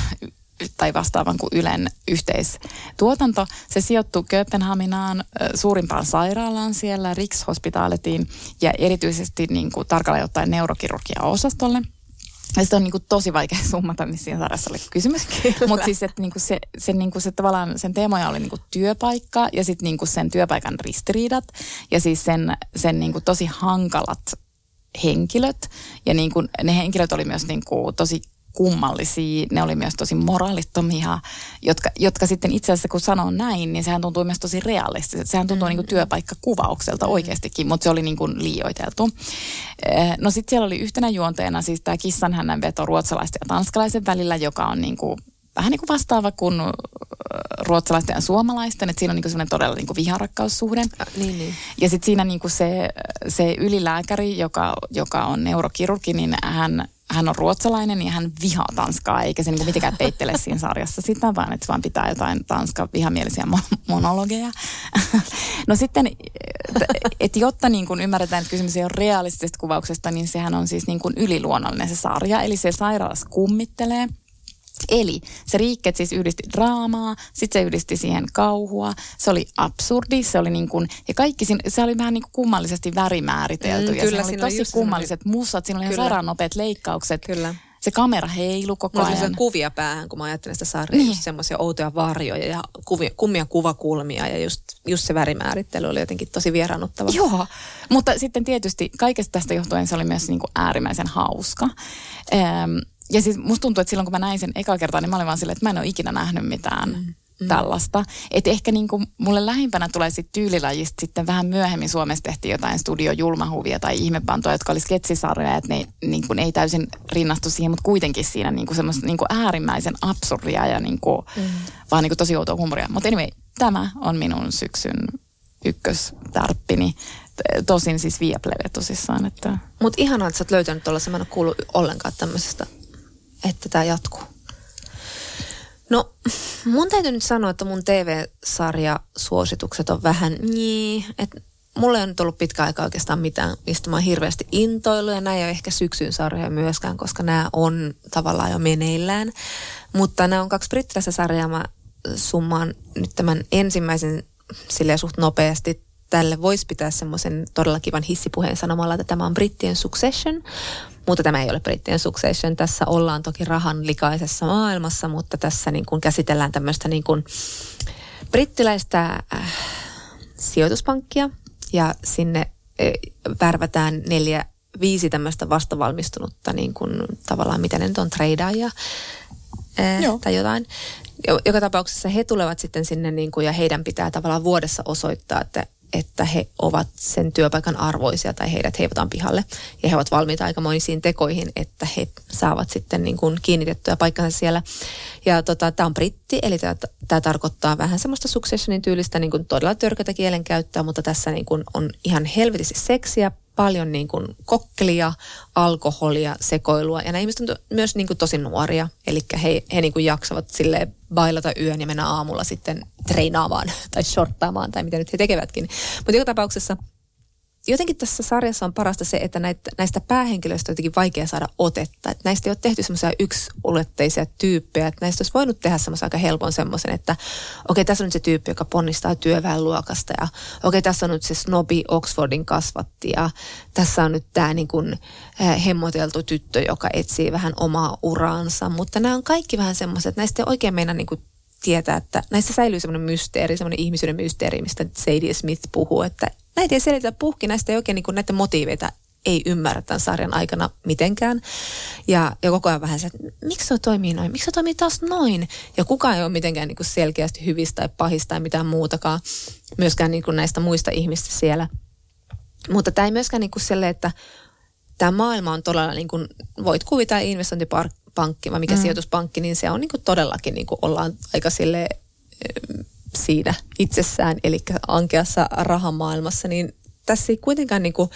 tai vastaavan kuin Ylen yhteistuotanto. Se sijoittui Kööpenhaminaan suurimpaan sairaalaan siellä, Rikshospitaletiin ja erityisesti niin kuin, tarkalleen ottaen neurokirurgia-osastolle. Ja sitä on niin kuin tosi vaikea summata, missä siinä sarjassa oli kysymys. Mutta siis että niin kuin se, se, niin kuin se tavallaan sen teemoja oli niin kuin työpaikka ja sitten niin kuin sen työpaikan ristiriidat ja siis sen, sen niin kuin tosi hankalat henkilöt. Ja niin kuin, ne henkilöt oli myös niin kuin tosi kummallisia, ne oli myös tosi moraalittomia, jotka, jotka sitten itse asiassa kun sanoo näin, niin sehän tuntuu myös tosi realistiselta. Sehän tuntuu mm. niin kuin työpaikkakuvaukselta mm. oikeastikin, mutta se oli niin kuin liioiteltu. Eh, No sitten siellä oli yhtenä juonteena siis tämä kissanhännän veto ruotsalaisten ja tanskalaisen välillä, joka on niin kuin vähän niin kuin vastaava kuin ruotsalaisten ja suomalaisten, että siinä on niin kuin todella niin kuin viharakkaussuhde. niin, niin. Ja sitten siinä niinku se, se ylilääkäri, joka, joka on neurokirurgi, niin hän, hän on ruotsalainen ja hän vihaa Tanskaa, eikä se niinku mitenkään peittele siinä sarjassa sitä, vaan että se vaan pitää jotain Tanskan vihamielisiä mo- monologeja. No sitten, että jotta niin ymmärretään, että kysymys ei ole realistisesta kuvauksesta, niin sehän on siis niin kuin yliluonnollinen se sarja. Eli se sairaalassa kummittelee. Eli se Riikket siis yhdisti draamaa, sitten se yhdisti siihen kauhua, se oli absurdi, se oli niin kuin, ja kaikki siinä, se oli vähän niin kuin kummallisesti värimääritelty. Mm, ja kyllä, siinä oli siinä tosi kummalliset musat, siinä oli ihan Kyllä. sairaan nopeat leikkaukset. Kyllä. Se kamera heilu koko Mulla ajan. sellaisia kuvia päähän, kun mä ajattelin sitä sarjaa, Niin. semmoisia outoja varjoja ja kuvia, kummia kuvakulmia ja just, just se värimäärittely oli jotenkin tosi vieraannuttava. Joo, mutta sitten tietysti kaikesta tästä johtuen se oli myös niin kuin äärimmäisen hauska. Ehm, ja siis musta tuntuu, että silloin kun mä näin sen eka kertaa, niin mä olin vaan silleen, että mä en ole ikinä nähnyt mitään mm. tällaista. Että ehkä niin kuin mulle lähimpänä tulee sitten tyylilajista sitten vähän myöhemmin Suomessa tehtiin jotain studiojulmahuvia tai ihmepantoja, jotka oli sketsisarjoja, että ne niin kuin ei täysin rinnastu siihen, mutta kuitenkin siinä niin kuin semmoista niin kuin äärimmäisen absurdia ja niin kuin, mm. vaan niin kuin tosi outoa huumoria. Mutta anyway, tämä on minun syksyn ykköstärppini. T- Tosin siis Viaplayle tosissaan, että Mutta ihanaa, että sä oot löytänyt tuollaisen, mä en ole kuullut ollenkaan tämmöisestä, että tämä jatkuu. No, mun täytyy nyt sanoa, että mun TV-sarjasuositukset on vähän niin, että mulla ei ole nyt ollut pitkä aika oikeastaan mitään, mistä mä oon hirveästi intoillut, ja nämä ei ole ehkä syksyn sarjoja myöskään, koska nämä on tavallaan jo meneillään. Mutta nämä on kaksi brittiläistä sarjaa, mä summaan nyt tämän ensimmäisen silleen suht nopeasti tälle voisi pitää semmoisen todella kivan hissipuheen sanomalla, että tämä on brittien Succession, mutta tämä ei ole brittien Succession. Tässä ollaan toki rahan likaisessa maailmassa, mutta tässä niin kuin käsitellään tämmöistä niin kuin brittiläistä äh, sijoituspankkia ja sinne äh, värvätään neljä, viisi tämmöistä vastavalmistunutta niin kuin tavallaan, mitä ne nyt on, äh, Joo. tai jotain. Jo- Joka tapauksessa he tulevat sitten sinne niin kuin, ja heidän pitää tavallaan vuodessa osoittaa, että että he ovat sen työpaikan arvoisia tai heidät heivataan pihalle. Ja he ovat valmiita aikamoisiin tekoihin, että he saavat sitten niin kuin kiinnitettyä paikkansa siellä. Ja tota, tämä on britti, eli tämä tarkoittaa vähän semmoista successionin tyylistä niin kuin todella törkätä kielenkäyttöä, mutta tässä niin kuin on ihan helvetisti seksiä, paljon niin kuin kokkelia, alkoholia, sekoilua. Ja nämä ihmiset on myös niin kuin tosi nuoria, eli he, he niin kuin jaksavat sille bailata yön ja mennä aamulla sitten treenaamaan tai shorttaamaan tai mitä nyt he tekevätkin. Mutta joka tapauksessa – jotenkin tässä sarjassa on parasta se, että näitä, näistä päähenkilöistä on jotenkin vaikea saada otetta. Että näistä ei ole tehty semmoisia yksioletteisia tyyppejä, että näistä olisi voinut tehdä semmoisen aika helpon semmoisen, että okei, okay, tässä on nyt se tyyppi, joka ponnistaa työväenluokasta ja okei, okay, tässä on nyt se snobi Oxfordin kasvatti ja tässä on nyt tämä niin kuin, äh, hemmoteltu tyttö, joka etsii vähän omaa uraansa, mutta nämä on kaikki vähän semmoiset, että näistä ei oikein mennä niin kuin tietää, että näissä säilyy semmoinen mysteeri, semmoinen ihmisyyden mysteeri, mistä Sadie Smith puhuu, että näitä ei selitä puhki, näistä ei oikein niin näitä motiiveita ei ymmärrä tämän sarjan aikana mitenkään. Ja, ja koko ajan vähän se, että miksi se toimii noin, miksi se toimii taas noin. Ja kukaan ei ole mitenkään niin kuin selkeästi hyvistä tai pahista tai mitään muutakaan, myöskään niin kuin näistä muista ihmistä siellä. Mutta tämä ei myöskään niin kuin selle, että tämä maailma on todella, niin kuin, voit kuvitella investointipankki vai mikä mm. sijoituspankki, niin se on niin kuin todellakin, niin kuin ollaan aika sille siinä itsessään, eli ankeassa rahamaailmassa, niin tässä ei kuitenkaan niin kuin,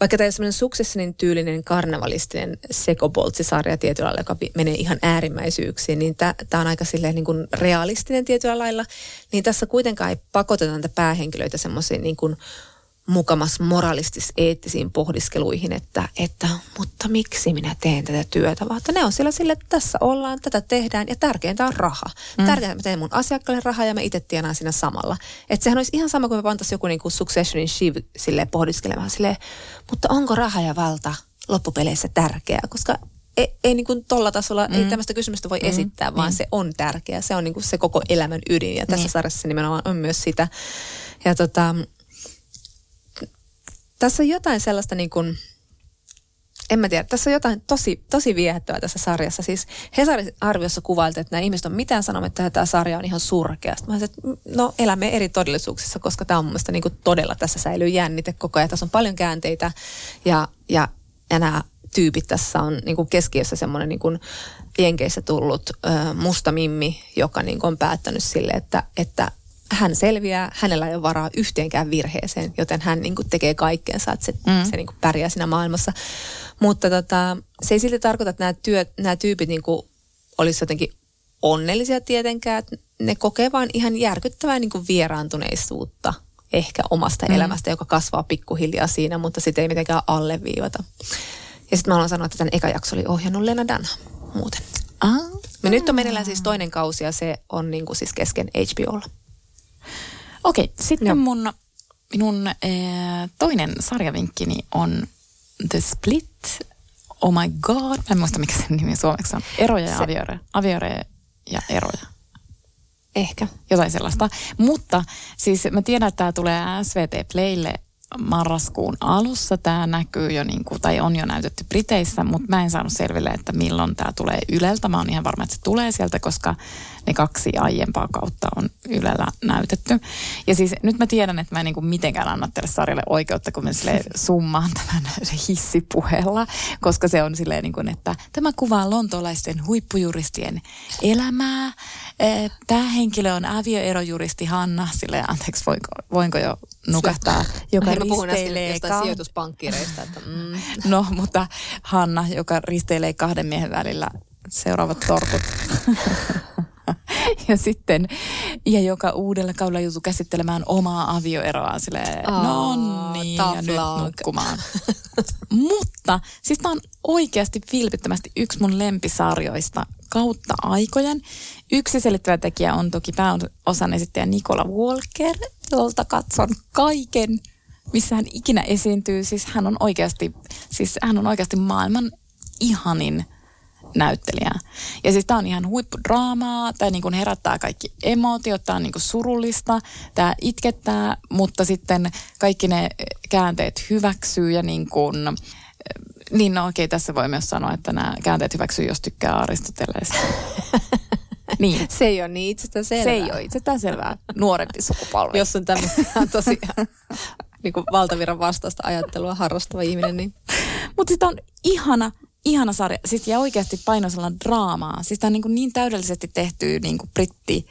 vaikka tämä on semmoinen suksessionin tyylinen karnevalistinen sekoboltsisarja tietyllä lailla, joka menee ihan äärimmäisyyksiin, niin tämä on aika silleen niin kuin realistinen tietyllä lailla, niin tässä kuitenkaan ei pakoteta näitä päähenkilöitä semmoisiin niin kuin mukamas moralistis-eettisiin pohdiskeluihin, että, että mutta miksi minä teen tätä työtä, vaan että ne on siellä sille, että tässä ollaan, tätä tehdään ja tärkeintä on raha. Mm. Tärkeintä, että mä teen mun asiakkaille rahaa ja mä itse tienaan siinä samalla. Että sehän olisi ihan sama kuin me pantaisiin joku niin kuin Successionin Shiv sille pohdiskelemaan silleen, mutta onko raha ja valta loppupeleissä tärkeää, koska ei, ei niin kuin tolla tasolla, mm. ei tämmöistä kysymystä voi mm. esittää, vaan mm. se on tärkeä. Se on niin kuin se koko elämän ydin ja tässä mm. sarjassa nimenomaan on myös sitä. Ja tota, tässä on jotain sellaista niin kuin, en mä tiedä, tässä on jotain tosi, tosi viehättävää tässä sarjassa. Siis Hesarin arviossa kuvailtiin, että nämä ihmiset on mitään sanomatta, että tämä sarja on ihan surkea. mä sanoin, että no elämme eri todellisuuksissa, koska tämä on mun mielestä niin kuin todella tässä säilyy jännite koko ajan. Tässä on paljon käänteitä ja, ja, ja nämä tyypit tässä on niin kuin keskiössä semmoinen niin kuin Jenkeissä tullut ö, musta mimmi, joka niin kuin on päättänyt sille, että, että hän selviää, hänellä ei ole varaa yhteenkään virheeseen, joten hän niin kuin tekee kaikkeensa, että se, mm. se niin kuin pärjää siinä maailmassa. Mutta tota, se ei silti tarkoita, että nämä, työ, nämä tyypit niin kuin olisi jotenkin onnellisia tietenkään. Että ne kokee vain ihan järkyttävää niin kuin vieraantuneisuutta ehkä omasta mm. elämästä, joka kasvaa pikkuhiljaa siinä, mutta sitä ei mitenkään alleviivata. Ja sitten mä haluan sanoa, että tämän eka jakso oli ohjannut Lena Dunham muuten. Ah. Me nyt on meneillään siis toinen kausi ja se on niin kuin siis kesken HBOlla. Okei, sitten Joo. mun, minun äh, toinen sarjavinkkini on The Split. Oh my god, mä en muista mikä sen nimi suomeksi on. Eroja ja avioeroja. Avioeroja ja eroja. Ehkä. Jotain sellaista. Mutta siis mä tiedän, että tämä tulee SVT Playlle marraskuun alussa tämä näkyy jo, niin kuin, tai on jo näytetty Briteissä, mutta mä en saanut selville, että milloin tämä tulee Yleltä. Mä oon ihan varma, että se tulee sieltä, koska ne kaksi aiempaa kautta on Ylellä näytetty. Ja siis nyt mä tiedän, että mä en niin kuin mitenkään anna tälle sarjalle oikeutta, kun mä summaan tämän hissipuheella, koska se on silleen niin kuin, että tämä kuvaa lontoolaisten huippujuristien elämää. Päähenkilö on avioerojuristi Hanna, silleen anteeksi, voinko, voinko jo nukahtaa, joka no, risteilee... Ka- sijoituspankkireista. Että, mm. No, mutta Hanna, joka risteilee kahden miehen välillä seuraavat torkut. ja sitten, ja joka uudella kaudella joutuu käsittelemään omaa avioeroa silleen, oh, no niin, ja nyt nukkumaan. Mutta siis tämä on oikeasti vilpittömästi yksi mun lempisarjoista kautta aikojen. Yksi selittävä tekijä on toki pääosan esittäjä Nikola Walker, jolta katson kaiken, missä hän ikinä esiintyy. Siis hän on oikeasti, siis hän on oikeasti maailman ihanin näyttelijää. Ja siis tämä on ihan huippudraamaa, tämä niin kuin herättää kaikki emotiot, tämä on niin kuin surullista, tämä itkettää, mutta sitten kaikki ne käänteet hyväksyy ja niin kuin, niin no okei, tässä voi myös sanoa, että nämä käänteet hyväksyy, jos tykkää Aristoteleesta. Niin. Se ei ole niin itsestään selvää. Se ei ole itsestään selvää. Nuorempi sukupolvi. Jos on tämmöistä tosi niin kuin valtavirran vastaista ajattelua harrastava ihminen, niin... Mutta sitten on ihana, ihana sarja. Siis ja oikeasti painoisella draamaa. Siis tämä on niin, kuin niin täydellisesti tehty niin kuin britti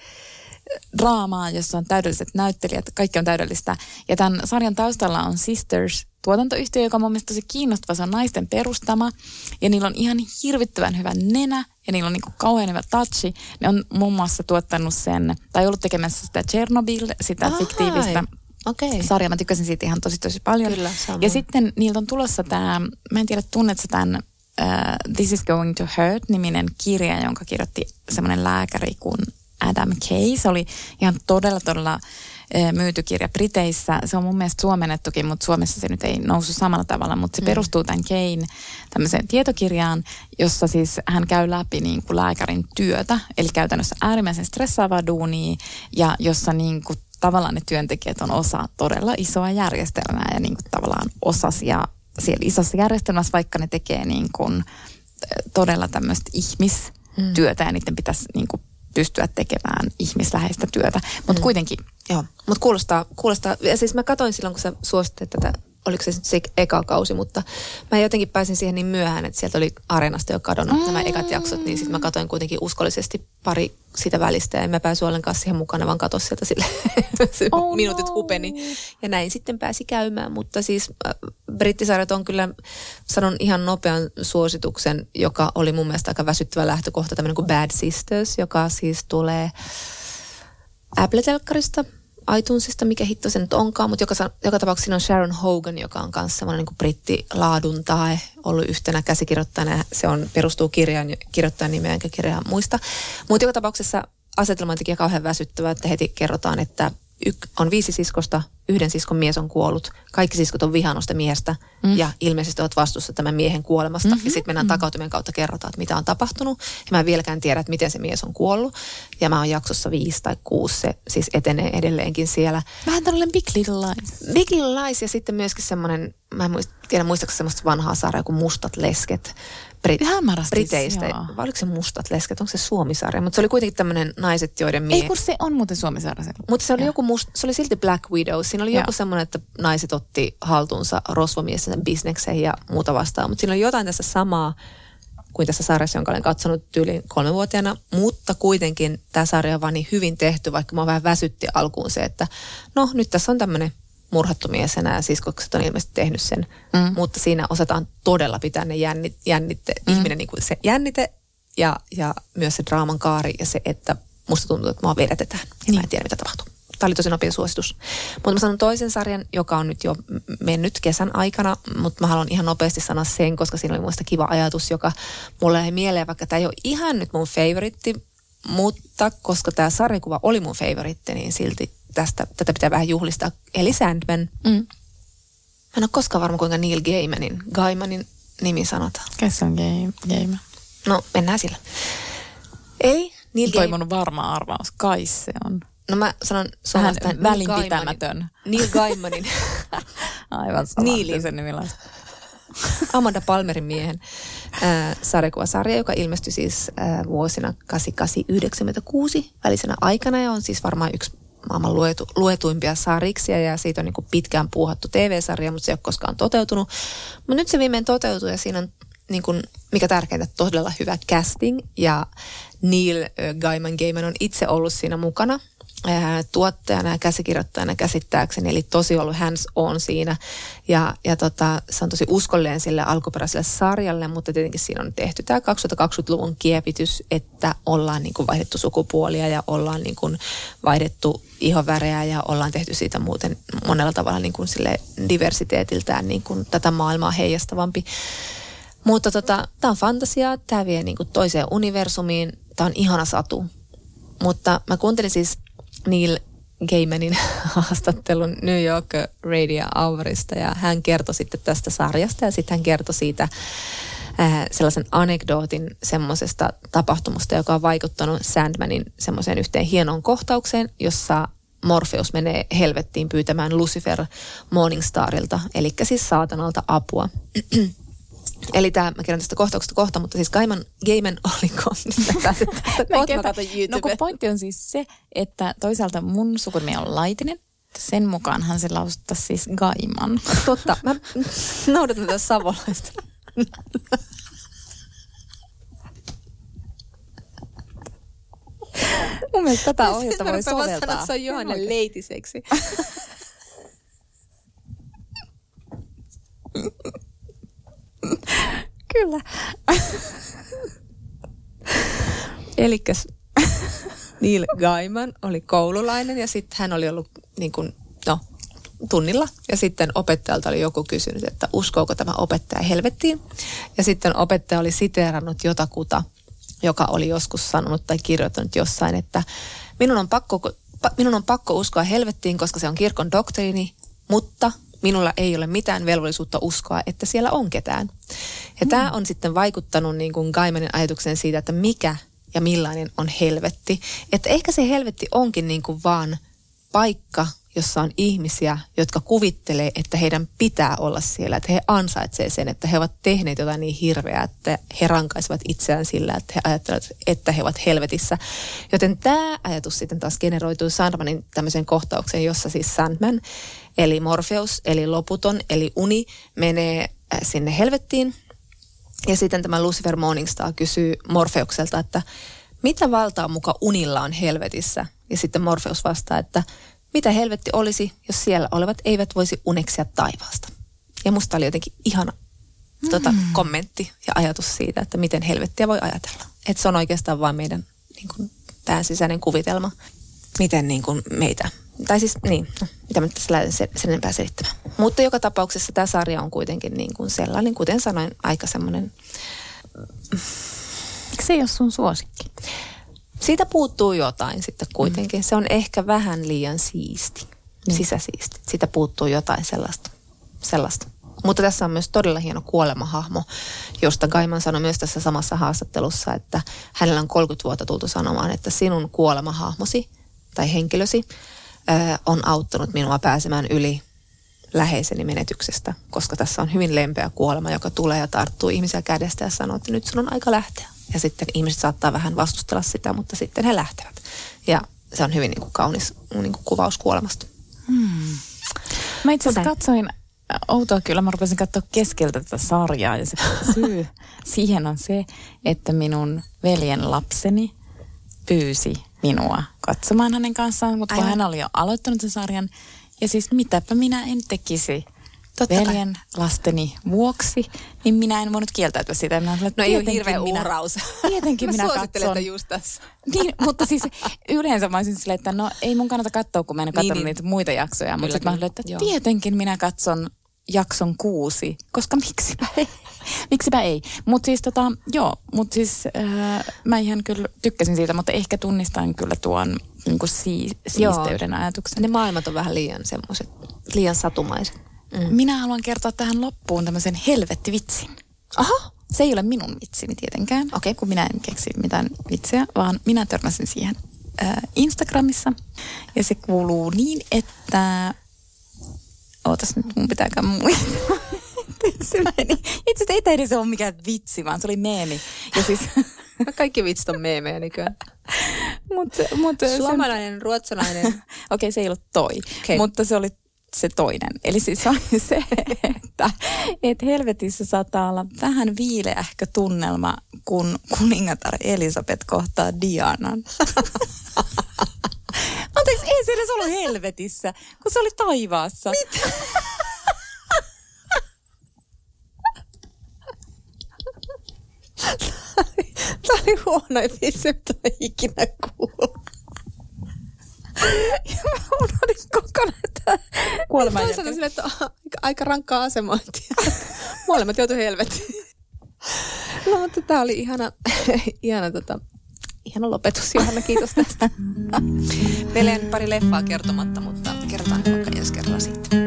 draamaa, jossa on täydelliset näyttelijät, kaikki on täydellistä. Ja tämän sarjan taustalla on Sisters, tuotantoyhtiö, joka on mun mielestä tosi kiinnostava. Se on naisten perustama ja niillä on ihan hirvittävän hyvä nenä ja niillä on niin kuin kauhean hyvä touchi. Ne on muun muassa tuottanut sen, tai ollut tekemässä sitä Chernobyl, sitä Ai. fiktiivistä Okei. sarjaa. Mä tykkäsin siitä ihan tosi tosi paljon. Kyllä, ja sitten niiltä on tulossa tämä, mä en tiedä tunnetko tämän uh, This is going to hurt niminen kirja, jonka kirjoitti semmoinen lääkäri kuin Adam Kay. Se oli ihan todella todella uh, myyty kirja Briteissä. Se on mun mielestä suomennettukin, mutta Suomessa se nyt ei noussut samalla tavalla, mutta se mm. perustuu tämän Kayn tämmöiseen tietokirjaan, jossa siis hän käy läpi niin kuin lääkärin työtä, eli käytännössä äärimmäisen stressaavaa duunia ja jossa niin kuin tavallaan ne työntekijät on osa todella isoa järjestelmää ja niin kuin tavallaan osasia siellä isossa järjestelmässä, vaikka ne tekee niin kuin eh, todella tämmöistä ihmistyötä ja niiden pitäisi niin kuin pystyä tekemään ihmisläheistä työtä. Mutta mm. kuitenkin Joo, mutta kuulostaa, kuulostaa, ja siis mä katsoin silloin, kun sä suosittelit tätä, oliko se se eka kausi, mutta mä jotenkin pääsin siihen niin myöhään, että sieltä oli Areenasta jo kadonnut mm. nämä ekat jaksot, niin sitten mä katsoin kuitenkin uskollisesti pari sitä välistä, ja en mä päässyt ollenkaan siihen mukana, vaan katsoin sieltä sille Oh minuutit no. hupeni, ja näin sitten pääsi käymään, mutta siis äh, brittisarjat on kyllä, sanon ihan nopean suosituksen, joka oli mun mielestä aika väsyttävä lähtökohta, tämmöinen kuin Bad Sisters, joka siis tulee Apple-telkkarista, iTunesista, mikä hitto se nyt onkaan, mutta joka, joka tapauksessa siinä on Sharon Hogan, joka on myös semmoinen niin brittilaadun tae, ollut yhtenä käsikirjoittajana. ja Se on, perustuu kirjaan, kirjoittajan nimeä, enkä kirjaa muista. Mutta joka tapauksessa asetelman tekijä kauhean väsyttävä, että heti kerrotaan, että on viisi siskosta, yhden siskon mies on kuollut, kaikki siskot on vihanosta miestä mm. ja ilmeisesti ovat vastuussa tämän miehen kuolemasta. Mm-hmm. Ja sitten mennään takautumien kautta kerrotaan, että mitä on tapahtunut. Ja mä en vieläkään tiedä, että miten se mies on kuollut. Ja mä oon jaksossa viisi tai kuusi, se siis etenee edelleenkin siellä. vähän tällainen Big Little Lies. Big Little Lies ja sitten myöskin semmoinen, mä en muist, tiedä muistaako semmoista vanhaa sarjaa kuin Mustat lesket. Brit- Hämärästi, Briteistä. joo. Vai oliko se Mustat lesket? Onko se Suomisarja? Mutta se oli kuitenkin tämmöinen naiset, joiden Ei miehet... kun se on muuten suomi se. Mutta se oli Joo. joku must, se oli silti Black Widow. Siinä oli Joo. joku semmoinen, että naiset otti haltuunsa rosvomiesten bisneksen ja muuta vastaan. Mutta siinä oli jotain tässä samaa kuin tässä sarjassa, jonka olen katsonut tyyliin kolmevuotiaana. Mutta kuitenkin tämä sarja on vaan niin hyvin tehty, vaikka mä vähän väsytti alkuun se, että no nyt tässä on tämmöinen murhattu mies ja nämä siskokset on ilmeisesti tehnyt sen. Mm. Mutta siinä osataan todella pitää ne jännit, jännitte, mm. ihminen niin kuin se jännite ja, ja myös se draaman kaari ja se, että musta tuntuu, että mua vedätetään. Ja niin. mä en tiedä, mitä tapahtuu. Tämä oli tosi nopea suositus. Mutta mä sanon toisen sarjan, joka on nyt jo mennyt kesän aikana, mutta mä haluan ihan nopeasti sanoa sen, koska siinä oli muista kiva ajatus, joka mulle jäi mieleen, vaikka tämä ei ole ihan nyt mun favoritti, mutta koska tämä sarjakuva oli mun favoritti, niin silti tästä, tätä pitää vähän juhlistaa. Eli Sandman. Mm. Mä en ole koskaan varma, kuinka Neil Gaimanin, Gaimanin nimi sanotaan. Kes on game? game. No, mennään sillä. Eli Neil Gaiman. varma arvaus. Kai se on. No mä sanon suomalaista Neil välinpitämätön. Neil Gaimanin, Aivan Niili. sen nimilaista. Amanda Palmerin miehen äh, sarjakuvasarja, joka ilmestyi siis äh, vuosina 88-96 välisenä aikana ja on siis varmaan yksi maailman luetu, luetuimpia sariksia ja siitä on niin pitkään puuhattu TV-sarja, mutta se ei ole koskaan toteutunut. Mutta nyt se viimein toteutuu ja siinä on niin kuin, mikä tärkeintä, todella hyvä casting ja Neil äh, Gaiman Gaiman on itse ollut siinä mukana tuottajana ja käsikirjoittajana käsittääkseni, eli tosi ollut hands on siinä. Ja, ja tota, se on tosi uskollinen sille alkuperäiselle sarjalle, mutta tietenkin siinä on tehty tämä 2020-luvun kiepitys, että ollaan niin vaihdettu sukupuolia ja ollaan niin vaihdettu ihonvärejä ja ollaan tehty siitä muuten monella tavalla niin sille diversiteetiltään niin tätä maailmaa heijastavampi. Mutta tota, tämä on fantasiaa, tämä vie niin toiseen universumiin, tämä on ihana satu. Mutta mä kuuntelin siis Neil Gaimanin haastattelun New York Radio Hourista ja hän kertoi sitten tästä sarjasta ja sitten hän kertoi siitä äh, sellaisen anekdootin semmoisesta tapahtumasta, joka on vaikuttanut Sandmanin semmoiseen yhteen hienoon kohtaukseen, jossa Morpheus menee helvettiin pyytämään Lucifer Morningstarilta, eli siis saatanalta apua. Eli tämä, mä kerron tästä kohtauksesta kohta, mutta siis Gaiman, Gaiman oli tästä Mä kohta, kertaan- mä katson no kun pointti on siis se, että toisaalta mun sukunimi on Laitinen. Sen mukaanhan se lausuttaa siis Gaiman. Totta, mä noudatan tätä savolaista. Mun mielestä tätä ohjetta mä voi sanoa, soveltaa. että Se on Johanna Leitiseksi. Kyllä. Elikkäs Neil Gaiman oli koululainen ja sitten hän oli ollut niin kuin, no, tunnilla. Ja sitten opettajalta oli joku kysynyt, että uskooko tämä opettaja helvettiin. Ja sitten opettaja oli siteerannut jotakuta, joka oli joskus sanonut tai kirjoittanut jossain, että minun on pakko, pa- minun on pakko uskoa helvettiin, koska se on kirkon doktriini, mutta minulla ei ole mitään velvollisuutta uskoa, että siellä on ketään. Ja tämä on sitten vaikuttanut niin kuin Gaimanin ajatukseen siitä, että mikä ja millainen on helvetti. Että ehkä se helvetti onkin niin kuin vaan paikka, jossa on ihmisiä, jotka kuvittelee, että heidän pitää olla siellä, että he ansaitsee sen, että he ovat tehneet jotain niin hirveää, että he rankaisevat itseään sillä, että he ajattelevat, että he ovat helvetissä. Joten tämä ajatus sitten taas generoitui Sandmanin tämmöiseen kohtaukseen, jossa siis Sandman, eli Morpheus, eli loputon, eli uni, menee äh, sinne helvettiin. Ja sitten tämä Lucifer Morningstar kysyy Morfeukselta, että mitä valtaa muka unilla on helvetissä? Ja sitten Morpheus vastaa, että mitä helvetti olisi, jos siellä olevat eivät voisi uneksia taivaasta. Ja musta oli jotenkin ihana tota, kommentti ja ajatus siitä, että miten helvettiä voi ajatella. Että se on oikeastaan vain meidän niin kuin, pään sisäinen kuvitelma, miten niin kuin, meitä, tai siis niin, no, mitä mä tässä lähden sen, enempää selittämään. Mutta joka tapauksessa tämä sarja on kuitenkin niin kuin sellainen, kuten sanoin, aika semmoinen, Miksi se ei ole sun suosikki? siitä puuttuu jotain sitten kuitenkin. Se on ehkä vähän liian siisti, sisäsiisti. Siitä puuttuu jotain sellaista. sellaista. Mutta tässä on myös todella hieno kuolemahahmo, josta Gaiman sanoi myös tässä samassa haastattelussa, että hänellä on 30 vuotta tultu sanomaan, että sinun kuolemahahmosi tai henkilösi on auttanut minua pääsemään yli läheiseni menetyksestä, koska tässä on hyvin lempeä kuolema, joka tulee ja tarttuu ihmisiä kädestä ja sanoo, että nyt sun on aika lähteä. Ja sitten ihmiset saattaa vähän vastustella sitä, mutta sitten he lähtevät. Ja se on hyvin niin kuin kaunis niin kuin kuvaus kuolemasta. Mä itse asiassa katsoin, outoa kyllä, mä rupesin katsoa keskeltä tätä sarjaa ja se syy siihen on se, että minun veljen lapseni pyysi minua katsomaan hänen kanssaan, mutta kun hän oli jo aloittanut sen sarjan. Ja siis mitäpä minä en tekisi Totta kai. veljen lasteni vuoksi, niin minä en voinut kieltäytyä siitä. Minä sanoin, että No ei ole hirveä minä, uhraus. Tietenkin Mä minä suosittelen katson. just tässä. Niin, mutta siis yleensä mä olisin silleen, että no ei mun kannata katsoa, kun mä en ole Niin, niin. niitä muita jaksoja. Mutta sitten mä olin, että Joo. tietenkin minä katson jakson kuusi, koska miksipä ei. miksipä ei. Mutta siis tota, joo, mutta siis äh, mä ihan kyllä tykkäsin siitä, mutta ehkä tunnistan kyllä tuon niin kuin sii, Joo. siisteyden ajatuksen. Ne maailmat on vähän liian semmoiset, liian satumaiset. Mm. Minä haluan kertoa tähän loppuun tämmöisen helvettivitsin. Aha, Se ei ole minun vitsini tietenkään, okay. kun minä en keksi mitään vitsiä, vaan minä törmäsin siihen äh, Instagramissa. Ja se kuuluu niin, että... Ootas nyt, mun pitääkään muistaa. Se meni. Itse asiassa ei edes ole mikään vitsi, vaan se oli meemi. Ja siis, kaikki vitsit on meemejä nykyään. mutta se, Suomalainen, ruotsalainen. Okei, se ei ollut toi, Okei. mutta se oli se toinen. Eli siis se oli se, että, että helvetissä saattaa olla vähän viileähkö tunnelma, kun kuningatar Elisabeth kohtaa Dianan. Anteeksi, ei se edes ollut helvetissä, kun se oli taivaassa. Mitä? Tämä oli huono vitsi, mitä ikinä kuullut. Mä unohdin kokonaan, että kuoleman Toisaalta sille, että on aika, aika rankkaa asemointia. Molemmat joutu helvettiin. No, mutta tämä oli ihana, ihana, tota, ihana lopetus, Johanna. Kiitos tästä. Meillä on pari leffaa kertomatta, mutta kerrotaan vaikka ensi kerralla sitten.